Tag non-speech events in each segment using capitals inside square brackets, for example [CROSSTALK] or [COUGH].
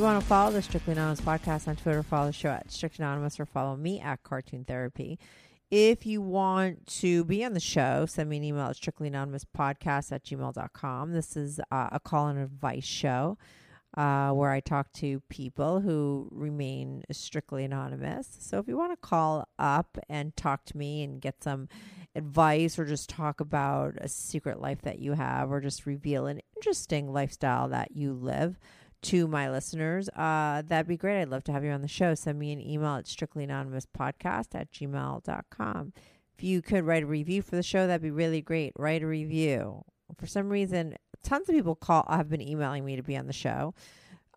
You want to follow the Strictly Anonymous Podcast on Twitter, follow the show at Strictly Anonymous or follow me at Cartoon Therapy. If you want to be on the show, send me an email at strictlyanonymouspodcast at gmail.com. This is uh, a call and advice show uh, where I talk to people who remain strictly anonymous. So if you want to call up and talk to me and get some advice or just talk about a secret life that you have or just reveal an interesting lifestyle that you live to my listeners, uh, that'd be great. I'd love to have you on the show. Send me an email at strictlyanonymouspodcast at gmail.com. If you could write a review for the show, that'd be really great. Write a review. For some reason, tons of people call have been emailing me to be on the show.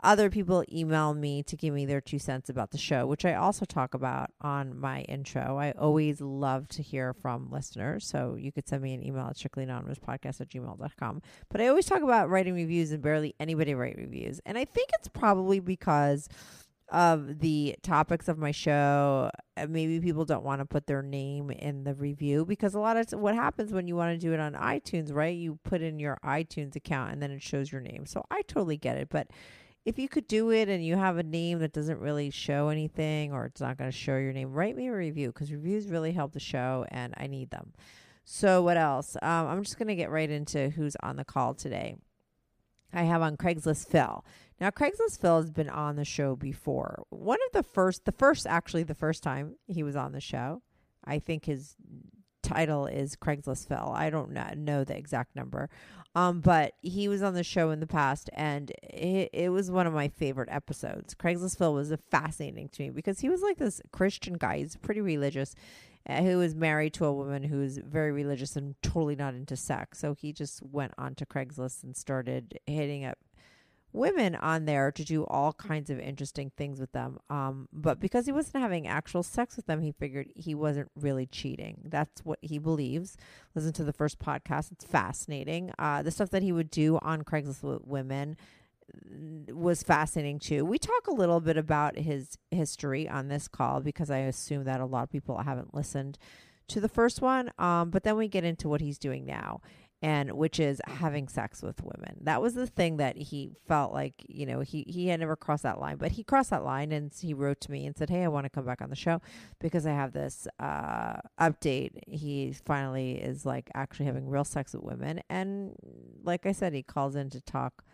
Other people email me to give me their two cents about the show, which I also talk about on my intro. I always love to hear from listeners. So you could send me an email at strictlyanonymouspodcast at gmail.com. But I always talk about writing reviews and barely anybody write reviews. And I think it's probably because of the topics of my show. Maybe people don't want to put their name in the review because a lot of what happens when you want to do it on iTunes, right? You put in your iTunes account and then it shows your name. So I totally get it. But if you could do it and you have a name that doesn't really show anything or it's not going to show your name, write me a review because reviews really help the show and I need them. So, what else? Um, I'm just going to get right into who's on the call today. I have on Craigslist Phil. Now, Craigslist Phil has been on the show before. One of the first, the first, actually, the first time he was on the show, I think his title is Craigslist Phil. I don't kn- know the exact number. Um, but he was on the show in the past, and it, it was one of my favorite episodes. Craigslist Phil was fascinating to me because he was like this Christian guy. He's pretty religious, uh, who was married to a woman who's very religious and totally not into sex. So he just went onto Craigslist and started hitting up women on there to do all kinds of interesting things with them. Um, but because he wasn't having actual sex with them, he figured he wasn't really cheating. That's what he believes. Listen to the first podcast; it's fascinating. Uh, the stuff that he would do on Craigslist with women was fascinating too. We talk a little bit about his history on this call because I assume that a lot of people haven't listened to the first one. Um, but then we get into what he's doing now and which is having sex with women. That was the thing that he felt like, you know, he he had never crossed that line, but he crossed that line and he wrote to me and said, "Hey, I want to come back on the show because I have this uh update. He finally is like actually having real sex with women." And like I said, he calls in to talk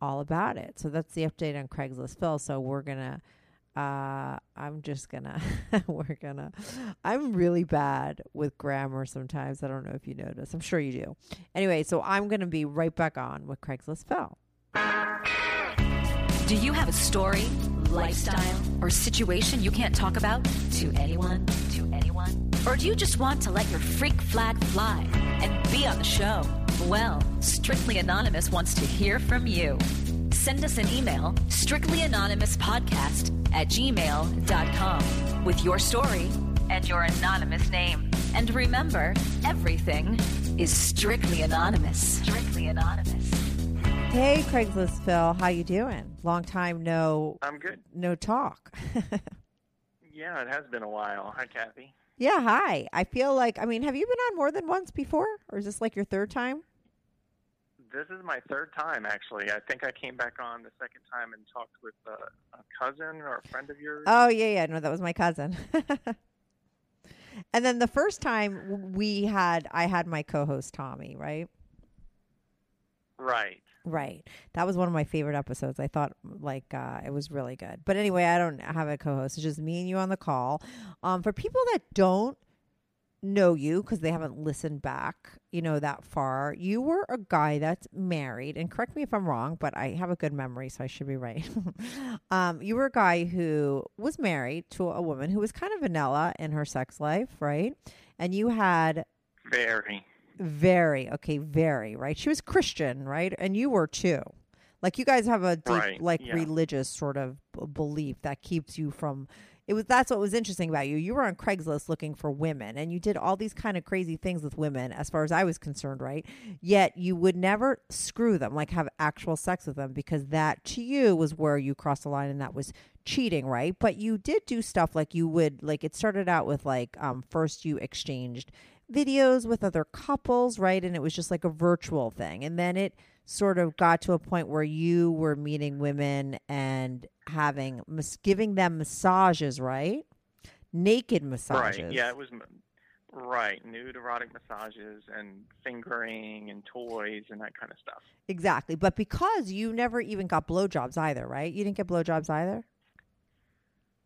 all about it. So that's the update on Craigslist Phil. So we're going to uh, I'm just gonna, [LAUGHS] we're gonna, I'm really bad with grammar sometimes. I don't know if you notice. I'm sure you do. Anyway, so I'm gonna be right back on with Craigslist Phil. Do you have a story, lifestyle, or situation you can't talk about to anyone? To anyone? Or do you just want to let your freak flag fly and be on the show? Well, Strictly Anonymous wants to hear from you. Send us an email, strictlyanonymouspodcast at gmail.com, with your story and your anonymous name. And remember, everything is strictly anonymous. Strictly anonymous. Hey, Craigslist Phil, how you doing? Long time no, I'm good. no talk. [LAUGHS] Yeah, it has been a while. Hi, Kathy. yeah, hi. I feel like, I mean, have you been on more than once before, or is this like your third time? This is my third time, actually. I think I came back on the second time and talked with uh, a cousin or a friend of yours. Oh yeah, yeah. No, that was my cousin. [LAUGHS] and then the first time we had, I had my co-host Tommy, right? right. Right. That was one of my favorite episodes. I thought like uh, it was really good. But anyway, I don't have a co-host. It's just me and you on the call. Um, for people that don't know you because they haven't listened back, you know, that far, you were a guy that's married. And correct me if I'm wrong, but I have a good memory, so I should be right. [LAUGHS] um, you were a guy who was married to a woman who was kind of vanilla in her sex life, right? And you had Very. very okay, very right. She was Christian, right, and you were too. Like you guys have a deep, Right, like yeah. religious sort of b- belief that keeps you from. It was that's what was interesting about you. You were on Craigslist looking for women, and you did all these kind of crazy things with women, as far as I was concerned, right? Yet you would never screw them, like have actual sex with them, because that to you was where you crossed the line, and that was cheating, right? But you did do stuff like you would, like it started out with like um, first you exchanged videos with other couples, right? And it was just like a virtual thing. And then it sort of got to a point where you were meeting women and having giving them massages, right? Naked massages. Right. Yeah, it was right. Nude erotic massages and fingering and toys and that kind of stuff. Exactly. But because you never even got blowjobs either, right? You didn't get blowjobs either?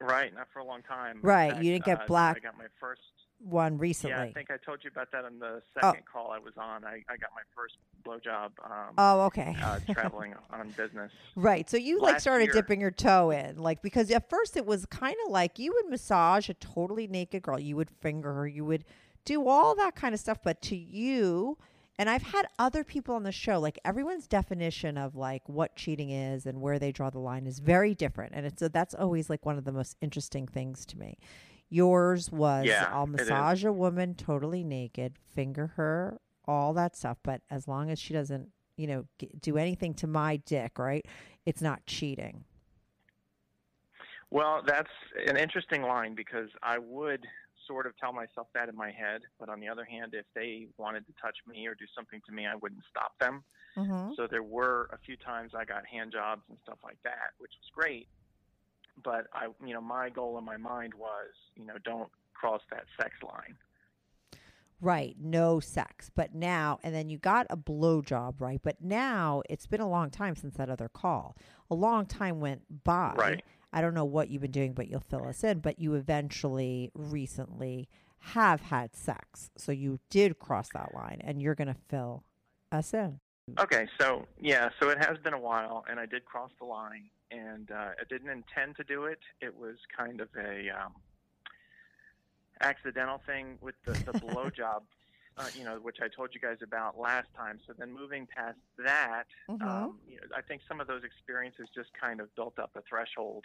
Right. Not for a long time. Right, fact, you didn't get uh, black- I got my first. One recently. Yeah, I think I told you about that on the second call I was on. I, I got my first blowjob um, oh, okay. uh, traveling [LAUGHS] on business. Right. So you like started year. dipping your toe in, like because at first it was kind of like you would massage a totally naked girl, you would finger her, you would do all that kind of stuff, but to you and I've had other people on the show, like everyone's definition of like what cheating is and where they draw the line is very different, and it's that's always like one of the most interesting things to me. Yours was Yeah, I'll massage a woman totally naked, finger her, all that stuff, but as long as she doesn't, you know, g- do anything to my dick, right? It's not cheating. Well, that's an interesting line because I would sort of tell myself that in my head, but on the other hand, if they wanted to touch me or do something to me, I wouldn't stop them. Mm-hmm. So there were a few times I got hand jobs and stuff like that, which was great. But I, you know, my goal in my mind was, you know, don't cross that sex line. Right, no sex. But now, and then you got a blowjob, right? But now it's been a long time since that other call. A long time went by. Right. I don't know what you've been doing, but you'll fill us in. But you eventually, recently, have had sex. So you did cross that line, and you're going to fill us in. Okay, so yeah, so it has been a while, and I did cross the line, and uh, I didn't intend to do it. It was kind of a um, accidental thing with the, the [LAUGHS] blowjob, uh, you know, which I told you guys about last time. So then moving past that, Mhm. um, you know, I think some of those experiences just kind of built up a threshold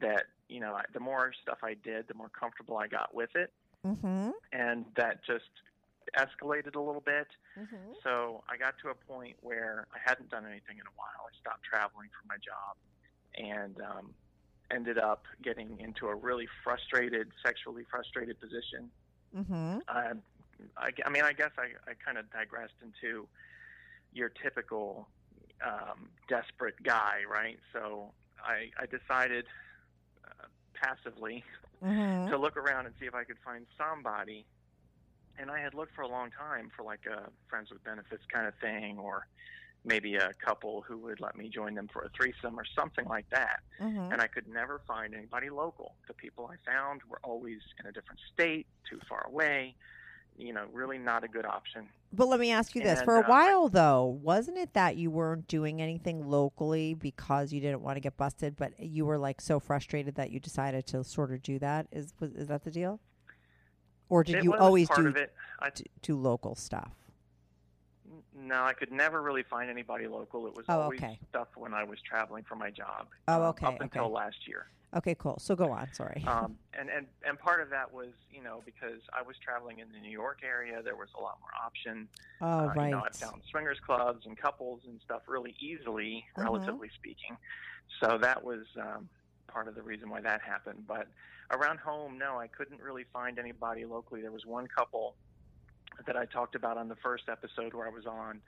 that you know, I, the more stuff I did, the more comfortable I got with it, Mm-hmm. and that just escalated a little bit. Mm-hmm. So I got to a point where I hadn't done anything in a while. I stopped traveling for my job and um, ended up getting into a really frustrated, sexually frustrated position. Mm-hmm. Uh, I, I mean, I guess I, I kind of digressed into your typical um, desperate guy, right? So I, I decided uh, passively Mm-hmm. [LAUGHS] to look around and see if I could find somebody. And I had looked for a long time for like a friends with benefits kind of thing, or maybe a couple who would let me join them for a threesome or something like that. Mhm. And I could never find anybody local. The people I found were always in a different state, too far away. You know, really not a good option. But let me ask you this: And, for a uh, while, though, wasn't it that you weren't doing anything locally because you didn't want to get busted, but you were like so frustrated that you decided to sort of do that? Is was, is that the deal? Or did you always do of it. I, d- do local stuff? No, I could never really find anybody local. It was Oh, always okay. stuff when I was traveling for my job. Oh, um, okay, Up until okay. last year. Okay, cool. So go on. Sorry. um, [LAUGHS] and, and and part of that was you know because I was traveling in the New York area, there was a lot more option. oh, uh, right. You know, I found swingers clubs and couples and stuff really easily, Mhm. relatively speaking. So that was um, part of the reason why that happened. But around home, no, I couldn't really find anybody locally. There was one couple that I talked about on the first episode where I was on,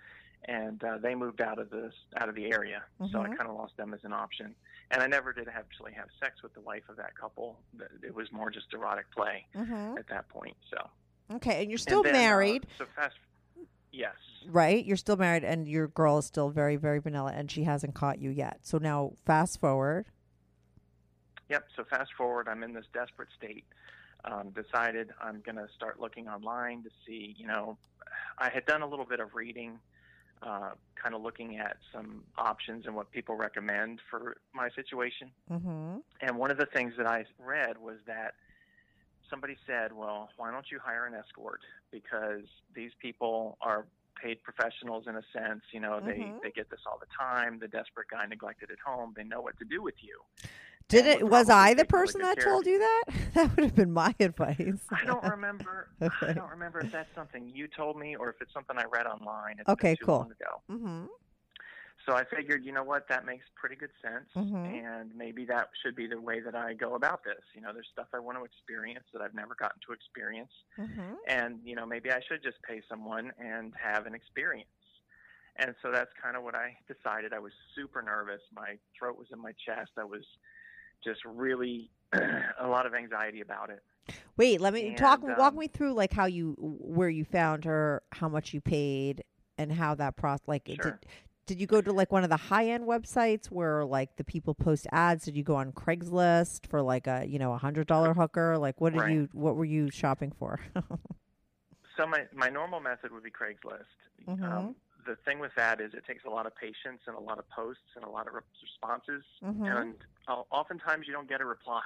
and uh, they moved out of the out of the area, so I Mhm. kind of lost them as an option. And I never did actually have sex with the wife of that couple. It was more just erotic play Mhm. at that point. So Okay, and you're and still then, uh, married, so fast. Yes. right? You're still married, and your girl is still very, very vanilla, and she hasn't caught you yet. So now, fast forward. Yep. So fast forward, I'm in this desperate state. Um, decided I'm going to start looking online to see. You know, I had done a little bit of reading, uh, kind of looking at some options and what people recommend for my situation. Mm-hmm. And one of the things that I read was that somebody said, "Well, why don't you hire an escort? Because these people are paid professionals in a sense. You know, they Mhm. they get this all the time. The desperate guy neglected at home. They know what to do with you." Did it? Was I the person that told you that? [LAUGHS] That would have been my advice. I don't [LAUGHS] remember. Okay. I don't remember if that's something you told me or if it's something I read online. It's Okay, cool. mm-hmm. So I figured, you know what, that makes pretty good sense, Mhm. and maybe that should be the way that I go about this. You know, there's stuff I want to experience that I've never gotten to experience, Mm-hmm. and you know, maybe I should just pay someone and have an experience. And so that's kind of what I decided. I was super nervous. My throat was in my chest. I was just really [CLEARS THROAT] a lot of anxiety about it. Wait, let me talk. And, walk um, me through like how you, where you found her, how much you paid, and how that process. Like, Sure. did did you go to like one of the high end websites where like the people post ads? Did you go on Craigslist for like a you know a hundred dollar hooker? Like, what did Right. you? What were you shopping for? [LAUGHS] So my my normal method would be Craigslist. Mhm. Um, the thing with that is it takes a lot of patience and a lot of posts and a lot of re- responses, Mhm. and uh, oftentimes you don't get a reply.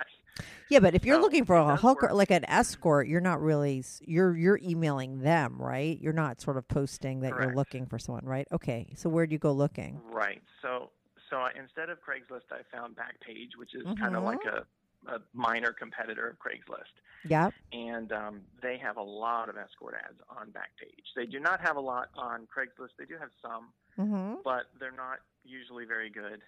yeah, but if you're So, looking for a hooker, like an escort, you're not really you're you're emailing them, right? You're not sort of posting that you're looking for someone, right? Okay, so where do you go looking? Right. So so I, instead of Craigslist, I found Backpage, which is kind of like a, a minor competitor of Craigslist, Yep. and um, they have a lot of escort ads on Backpage. They do not have a lot on Craigslist. They do have some, Mm-hmm. but they're not usually very good.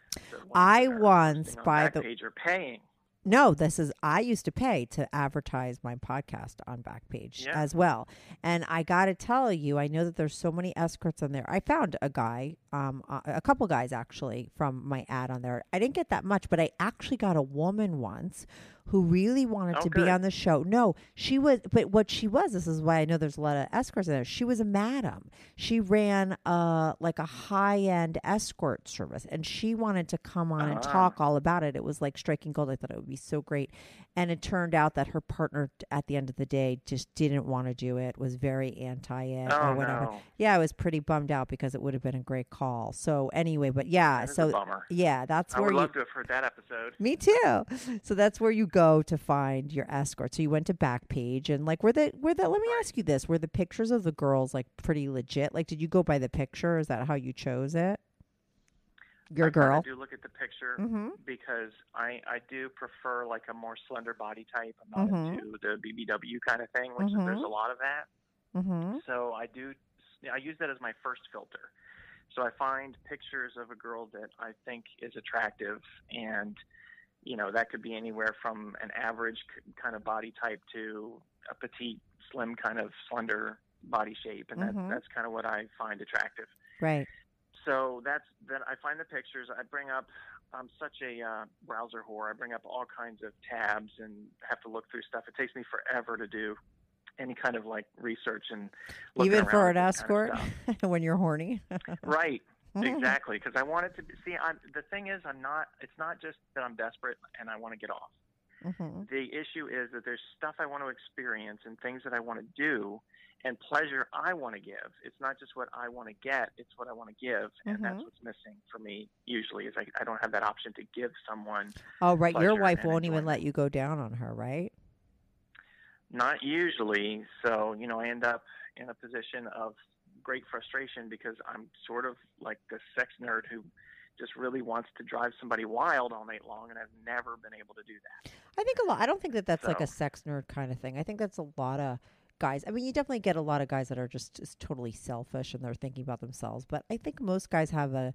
I once, on by the- Backpage are paying. No, this is I used to pay to advertise my podcast on Backpage Yeah. as well. And I got to tell you, I know that there's so many escorts on there. I found a guy, um a a couple guys actually from my ad on there. I didn't get that much, but I actually got a woman once who really wanted Oh, to be on the show. No, she was but what she was, this is why I know there's a lot of escorts in there. She was a madam. She ran uh like a high-end escort service and she wanted to come on and Ah. talk all about it. It was like striking gold. I thought it would be so great. And it turned out that her partner at the end of the day just didn't want to do it, was very anti it Oh or whatever. no. Yeah, I was pretty bummed out because it would have been a great call. So anyway, but yeah, so a bummer. yeah, that's I where would you love to have heard that episode. me too. So that's where you go to find your escort. So you went to Backpage and like were the were the let me ask you this, were the pictures of the girls like pretty legit? Like did you go by the picture? Is that how you chose it? Your I girl? do look at the picture Mhm. because I I do prefer like a more slender body type. I'm not Mhm. into the BBW kind of thing, which is, there's Mhm. a lot of that. Mhm. So I do I use that as my first filter. So I find pictures of a girl that I think is attractive and you know that could be anywhere from an average kind of body type to a petite slim kind of slender body shape and Mhm. that, that's kind of what I find attractive. Right. So that's then I find the pictures. I bring up. I'm such a uh, browser whore. I bring up all kinds of tabs and have to look through stuff. It takes me forever to do any kind of like research and Even for an this kind of escort [LAUGHS] when you're horny. [LAUGHS] right? Exactly, because I wanted to see. I'm the thing is, I'm not. It's not just that I'm desperate and I want to get off. hmm The issue is that there's stuff I want to experience and things that I want to do and pleasure I want to give. It's not just what I want to get, it's what I want to give. And that's Mhm. what's missing for me usually is I, I don't have that option to give someone. Oh, right. Your wife won't even let you go down on her, right? Not usually. So, you know, I end up in a position of great frustration because I'm sort of like the sex nerd who just really wants to drive somebody wild all night long, and I've never been able to do that. I think a lot. I don't think that that's like a sex nerd kind of thing. I think that's a lot of guys. I mean, you definitely get a lot of guys that are just, just totally selfish and they're thinking about themselves. But I think most guys have a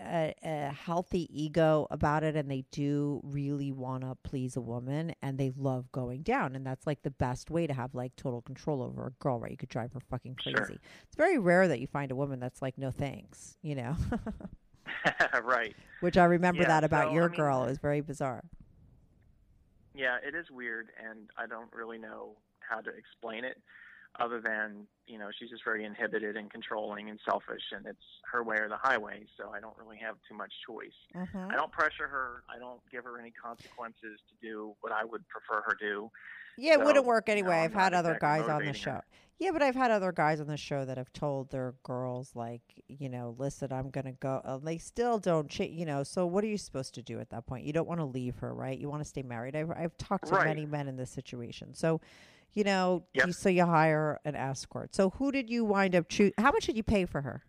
a, a healthy ego about it, and they do really want to please a woman, and they love going down, and that's like the best way to have like total control over a girl. Right? You could drive her fucking Sure. crazy. It's very rare that you find a woman that's like, no thanks. You know. [LAUGHS] [LAUGHS] right. Which I remember Yeah, that about so, your I mean- girl. It was very bizarre. Yeah, it is weird, and I don't really know how to explain it, other than you know she's just very inhibited and controlling and selfish, and it's her way or the highway. So I don't really have too much choice. Mm-hmm. I don't pressure her. I don't give her any consequences to do what I would prefer her do. Yeah, it wouldn't work anyway. I've had other guys on the show. her. Yeah, but I've had other guys on the show that have told their girls, like, you know, listen, I'm going to go. Uh, they still don't, ch- you know, so what are you supposed to do at that point? You don't want to leave her, right? You want to stay married. I've, I've talked to Right. many men in this situation. So, you know, Yep. you, so you hire an escort. So who did you wind up choosing? How much did you pay for her?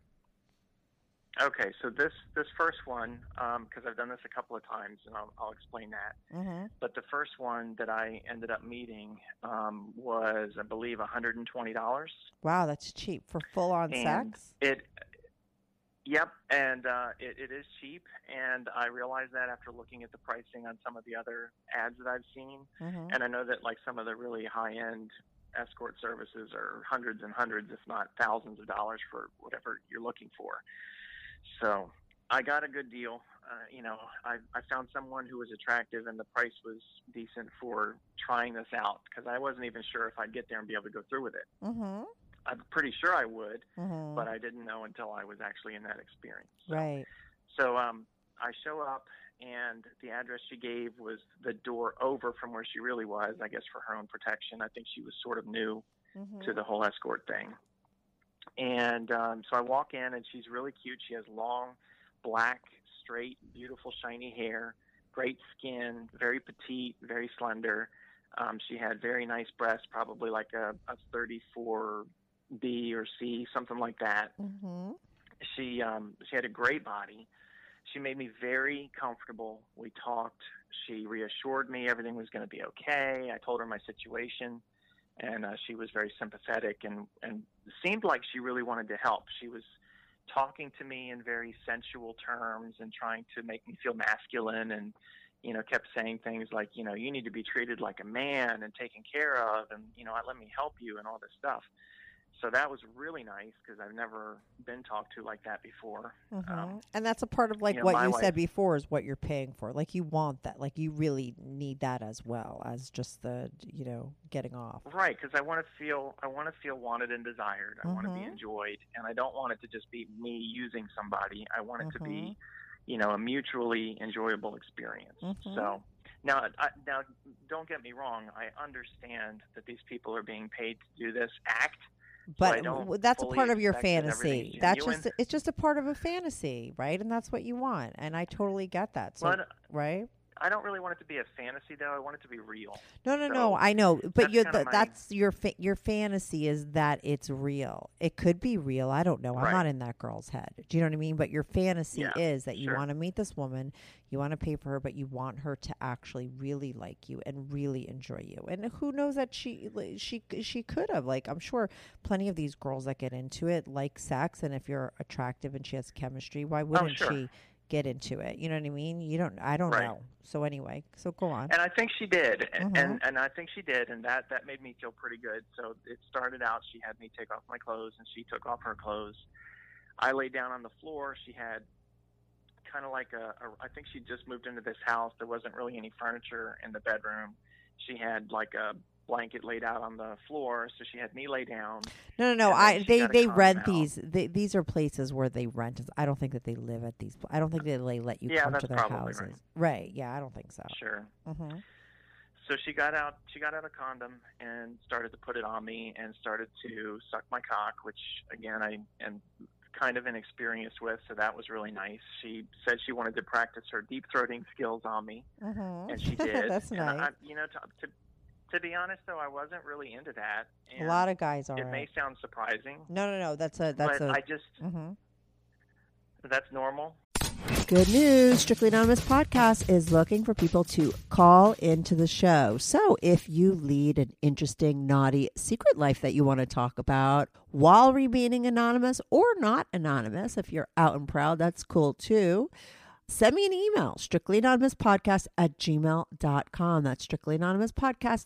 Okay, so this this first one, because I've done this a couple of times, and I'll, I'll explain that. Mm-hmm. But the first one that I ended up meeting um, was, I believe, $120. Wow, that's cheap for full on sex. It, yep, and uh, it, it is cheap, and I realized that after looking at the pricing on some of the other ads that I've seen, Mm-hmm. and I know that like some of the really high-end escort services are hundreds and hundreds, if not thousands of dollars for whatever you're looking for. So I got a good deal. Uh, you know, I, I found someone who was attractive, and the price was decent for trying this out because I wasn't even sure if I'd get there and be able to go through with it. Mm-hmm. I'm pretty sure I would, Mm-hmm. but I didn't know until I was actually in that experience. So, right. So um, I show up, and the address she gave was the door over from where she really was. I guess for her own protection. I think she was sort of new Mm-hmm. to the whole escort thing. And um, so I walk in, and she's really cute. She has long, black, straight, beautiful, shiny hair, great skin, very petite, very slender. Um, she had very nice breasts, probably like a, a 34B or C, something like that. Mm-hmm. She um, she had a great body. She made me very comfortable. We talked. She reassured me everything was going to be okay. I told her my situation, and uh, she was very sympathetic and and seemed like she really wanted to help. She was talking to me in very sensual terms and trying to make me feel masculine and you know kept saying things like you know you need to be treated like a man and taken care of and you know let me help you and all this stuff so that was really nice because I've never been talked to like that before. Mhm. Um, and that's a part of like you know, what you wife- said before is what you're paying for. Like you want that. Like you really need that as well as just the you know getting off. Right, because I want to feel I want to feel wanted and desired. I want to be enjoyed, and I don't want it to just be me using somebody. I want it to Mhm. be, you know, a mutually enjoyable experience. Mhm. So now, I, now, don't get me wrong. I understand that these people are being paid to do this act. So But don't that's a part of your expect that everything's fantasy. That's genuine. just it's just a part of a fantasy, right? And that's what you want. And I totally get that. So right? I don't really want it to be a fantasy, though. I want it to be real. No, no, So no. I know, but that's the, my- that's your fa- your fantasy is that it's real. It could be real. I don't know. I'm not in that girl's head. Do you know what I mean? But your fantasy Yeah, is that you sure. want to meet this woman, you want to pay for her, but you want her to actually really like you and really enjoy you. And who knows that she she she could have like I'm sure plenty of these girls that get into it like sex, and if you're attractive and she has chemistry, why oh, wouldn't Oh, sure. she? Get into it, you know what I mean. You don't. I don't Right. know. So anyway, so go on. And I think she did, and, Mhm. and and I think she did, and that that made me feel pretty good. So it started out, she had me take off my clothes, and she took off her clothes. I lay down on the floor. She had kind of like a, a. I think she just moved into this house. There wasn't really any furniture in the bedroom. She had like a blanket laid out on the floor, so she had me lay down. No, no, no. I they they rent out. these. They, these are places where they rent. I don't think that they live at these. I don't think that they let you Yeah, come that's to their probably houses. right. Right. Yeah, I don't think so. Sure. hmm So she got out. She got out a condom and started to put it on me and started to suck my cock, which again I am kind of inexperienced with. So that was really nice. She said she wanted to practice her deep throating skills on me, hmm and she [LAUGHS] did. That's and nice. I, you know, to, to to be honest though, I wasn't really into that. a lot of guys are. It may sound surprising, no, no, no. That's a that's but a. I just hmm that's normal. Good news. Strictly Anonymous Podcast is looking for people to call into the show. So if you lead an interesting, naughty secret life that you want to talk about while remaining anonymous or not anonymous, if you're out and proud, that's cool too. Send me an email, strictly anonymous podcast at gmail.com. That's strictly anonymous podcast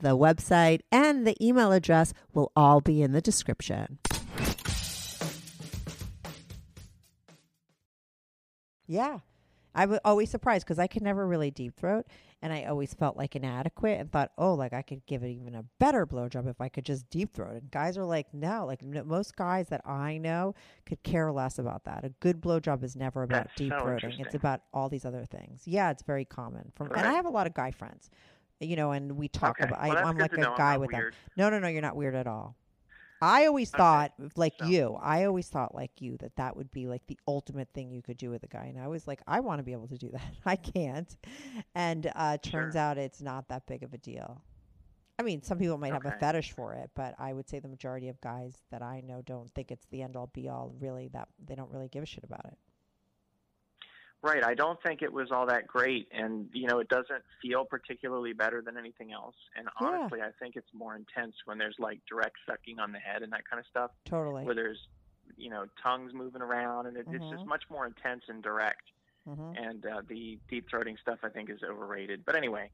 the website and the email address will all be in the description Yeah. I was always surprised because I could never really deep throat, and I always felt like inadequate and thought, oh, like I could give it even a better blowjob if I could just deep throat. And guys are like, no, like no, most guys that I know could care less about that. A good blowjob is never about That's deep so throating; it's about all these other things. Yeah, it's very common. From and I have a lot of guy friends, you know, and we talk Okay. about. Well, I, I'm like a guy with them. No, no, no, you're not weird at all. I always Okay, thought, like so- you, I always thought like you that that would be like the ultimate thing you could do with a guy, and I was like, I want to be able to do that. [LAUGHS] I can't, and uh, turns Sure. out it's not that big of a deal. I mean, some people might have a fetish for it, but I would say the majority of guys that I know don't think it's the end all be all. Really, that they don't really give a shit about it. Right. I don't think it was all that great, and you know, it doesn't feel particularly better than anything else. And Yeah. honestly, I think it's more intense when there's like direct sucking on the head and that kind of stuff, Totally. where there's, you know, tongues moving around, and it, it's just Mhm. much more intense and direct. hmm And uh, the deep throating stuff, I think, is overrated. But anyway,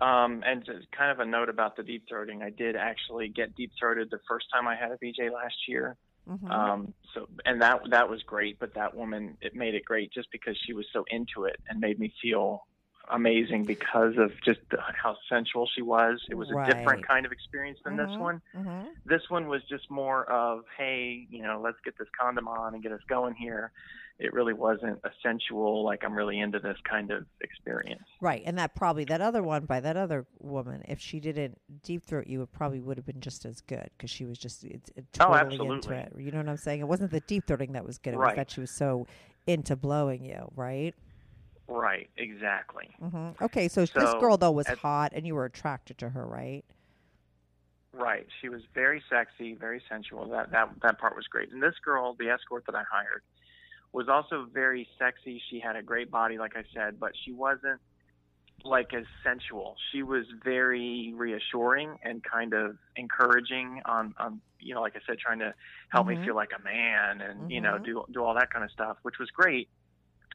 um, and just kind of a note about the deep throating, I did actually get deep throated the first time I had a BJ last year. Hmm Um, so and that that was great, but that woman it made it great just because she was so into it and made me feel amazing because of just how sensual she was. It was a different kind of experience than this Mhm. one. hmm This one was just more of, hey, you know, let's get this condom on and get us going here. It really wasn't a sensual, like I'm really into this kind of experience. Right, and that probably that other one by that other woman, if she didn't deep throat you, it probably would have been just as good because she was just it's, it, Oh, totally into absolutely. it. You know what I'm saying? It wasn't the deep throating that was good; it was Right. that she was so into blowing you, right? Right, exactly. hmm Okay, so, this girl though was at- hot, and you were attracted to her, right? Right. She was very sexy, very sensual. That that that part was great. And this girl, the escort that I hired, was also very sexy. She had a great body, like I said, but she wasn't like as sensual. She was very reassuring and kind of encouraging on on you know, like I said, trying to help Mhm. me feel like a man and you know Mhm. do do all that kind of stuff, which was great.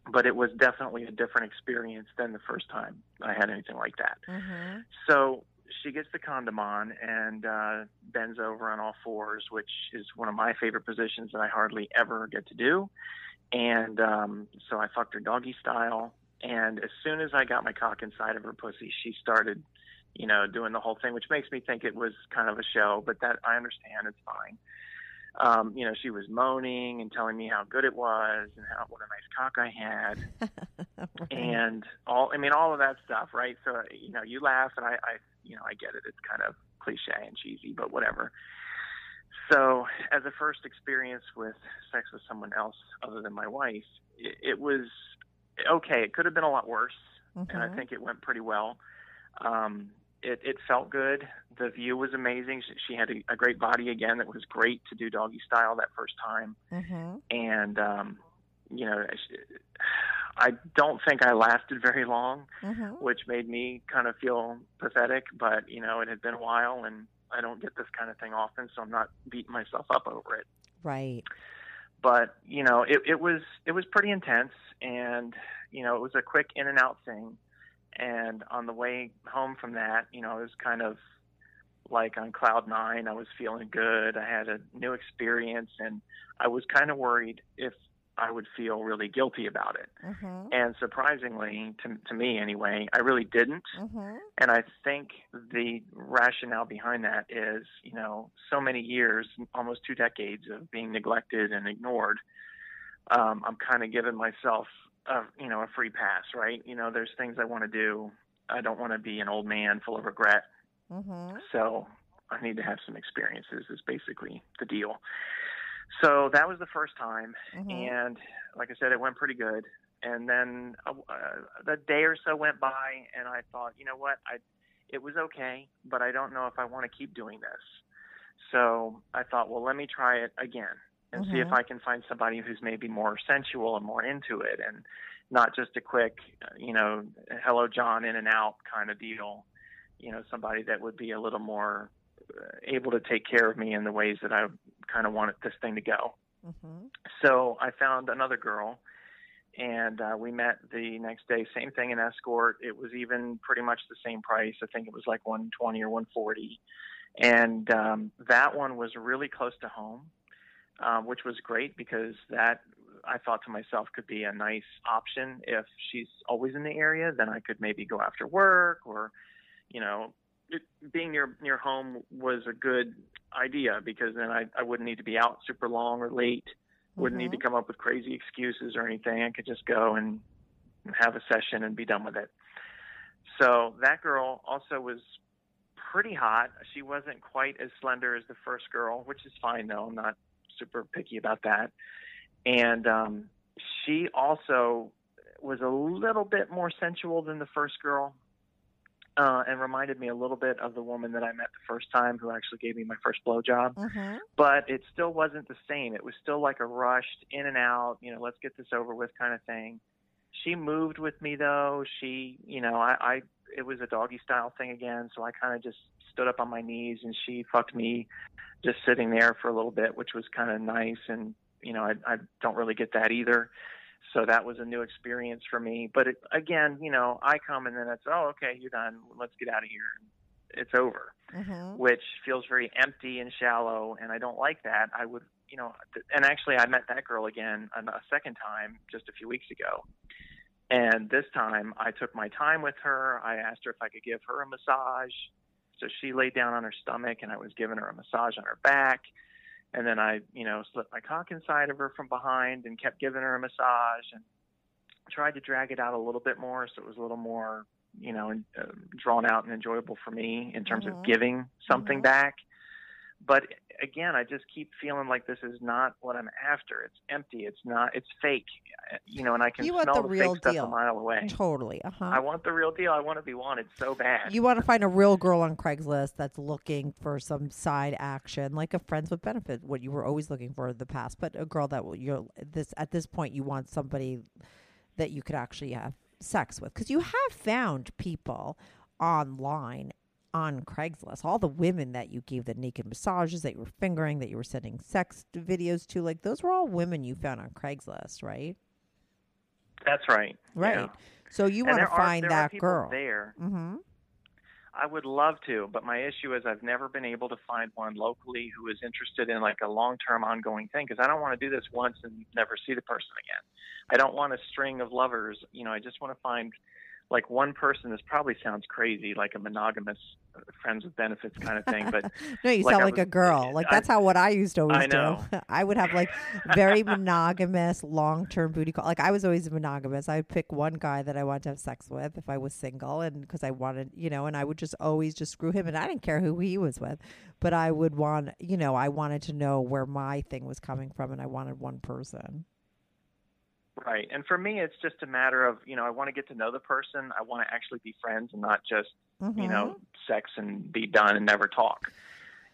But it was definitely a different experience than the first time I had anything like that. Mm-hmm. So she gets the condom on and uh, bends over on all fours, which is one of my favorite positions that I hardly ever get to do. And um, so I fucked her doggy style. And as soon as I got my cock inside of her pussy, she started, you know, doing the whole thing, which makes me think it was kind of a show, but that I understand. It's fine. Um, you know, she was moaning and telling me how good it was and how what a nice cock I had [LAUGHS] and all I mean all of that stuff, right? So you know, you laugh and I, I you know, I get it. It's kind of cliche and cheesy, but whatever. So as a first experience with sex with someone else other than my wife, it, it was okay. It could have been a lot worse, and I Mhm. think it went pretty well. Um, it, it felt good. The view was amazing. She, she had a, a great body again. That was great to do doggy style that first time Mm-hmm. and um, you know, I don't think I lasted very long, Mm-hmm. which made me kind of feel pathetic. But you know, it had been a while, and I don't get this kind of thing often, so I'm not beating myself up over it. Right. But you know, it, it was it was pretty intense, and you know, it was a quick in and out thing. And on the way home from that, you know, it was kind of like on cloud nine. I was feeling good. I had a new experience, and I was kind of worried if I would feel really guilty about it. Mm-hmm. And surprisingly, to, to me anyway, I really didn't. Mm-hmm. And I think the rationale behind that is, you know, so many years, almost two decades of being neglected and ignored. Um, I'm kind of giving myself, a, you know, a free pass, right? You know, there's things I want to do. I don't want to be an old man full of regret. Mm-hmm. So I need to have some experiences. Is basically the deal. So that was the first time, Mhm. and like I said, it went pretty good. And then uh, the day or so went by, and I thought, you know what, I it was okay, but I don't know if I want to keep doing this. So I thought, well, let me try it again and see if Mhm. I can find somebody who's maybe more sensual and more into it, and not just a quick, you know, hello John in and out kind of deal. You know, somebody that would be a little more uh, able to take care of me in the ways that I kind of wanted this thing to go. Mm-hmm. So I found another girl, and uh, we met the next day. Same thing in escort. It was even pretty much the same price. I think it was like 120 or 140, and um, that one was really close to home, um, which was great because that I thought to myself could be a nice option if she's always in the area. Then I could maybe go after work or, you know, it, being near near home was a good idea because then I I wouldn't need to be out super long or late. Wouldn't need to come up with crazy excuses or anything. I could just go and have a session and be done with it. So that girl also was pretty hot. She wasn't quite as slender as the first girl, which is fine though. I'm not super picky about that. And um, she also was a little bit more sensual than the first girl uh, and reminded me a little bit of the woman that I met the first time who actually gave me my first blowjob. Mm-hmm. But it still wasn't the same. It was still like a rushed in and out, you know, let's get this over with kind of thing. She moved with me though. She, you know, I, I it was a doggy style thing again, so I kind of just stood up on my knees and she fucked me just sitting there for a little bit, which was kind of nice and you know, I I don't really get that either. So that was a new experience for me. But it, again, you know, I come and then it's, oh, okay, you're done. Let's get out of here. It's over, Mm-hmm. which feels very empty and shallow. And I don't like that. I would, you know, and actually, I met that girl again a a second time just a few weeks ago. And this time I took my time with her. I asked her if I could give her a massage. So she laid down on her stomach and I was giving her a massage on her back and then I, you know, slipped my cock inside of her from behind and kept giving her a massage and tried to drag it out a little bit more so it was a little more, you know, uh, drawn out and enjoyable for me in terms Mhm. of giving something Mhm. back. But again, I just keep feeling like this is not what I'm after. It's empty. It's not. It's fake. You know, and I can You smell the the, real fake stuff a mile away. Totally. Uh huh. I want the real deal. I want to be wanted so bad. You want to find a real girl on Craigslist that's looking for some side action, like a friends with benefit, what you were always looking for in the past, but a girl that will- you're this at this point you want somebody that you could actually have sex with because you have found people online on Craigslist, all the women that you gave the naked massages that you were fingering, that you were sending sex videos to, like those were all women you found on Craigslist, right? That's right. Right. Yeah. So you want to find are that girl. there. Mm-hmm. I would love to, but my issue is I've never been able to find one locally who is interested in like a long-term ongoing thing because I don't want to do this once and never see the person again. I don't want a string of lovers. You know, I just want to find like one person. This probably sounds crazy, like a monogamous uh, friends with benefits kind of thing, but [LAUGHS] No, you Like sound I like was- a girl. [LAUGHS] Like I- that's how what I used to always I know. do. [LAUGHS] I would have like very monogamous, long term booty call. Like I was always monogamous. I would pick one guy that I wanted to have sex with if I was single, and because I wanted, you know, and I would just always just screw him, and I didn't care who he was with, but I would want, you know, I wanted to know where my thing was coming from, and I wanted one person. Right. And for me, it's just a matter of, you know, I want to get to know the person. I want to actually be friends and not just, you know, Mm-hmm. sex and be done and never talk.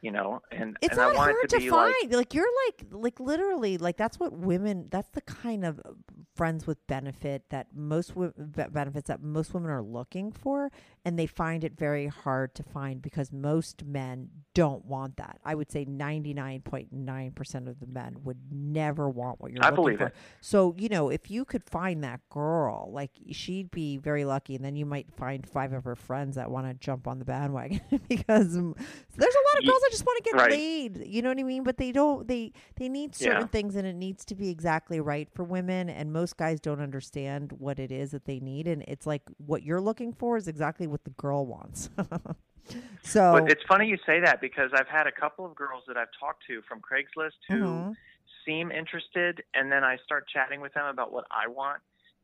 You know, and It's and I not hard it to, to, find. like Like, you're like like literally like that's what women. That's the kind of uh, friends with benefit that most be- benefits that most women are looking for, and they find it very hard to find because most men don't want that. I would say ninety nine point nine percent of the men would never want what you're I looking believe for. it. So you know, if you could find that girl, like she'd be very lucky, and then you might find five of her friends that want to jump on the bandwagon [LAUGHS] because there's a lot of girls just want to get right. laid. You know what I mean? But they don't. They they need certain Yeah. things, and it needs to be exactly right for women. And most guys don't understand what it is that they need, and it's like what you're looking for is exactly what the girl wants. [LAUGHS] so But it's funny you say that because I've had a couple of girls that I've talked to from Craigslist who Mhm. seem interested, and then I start chatting with them about what I want,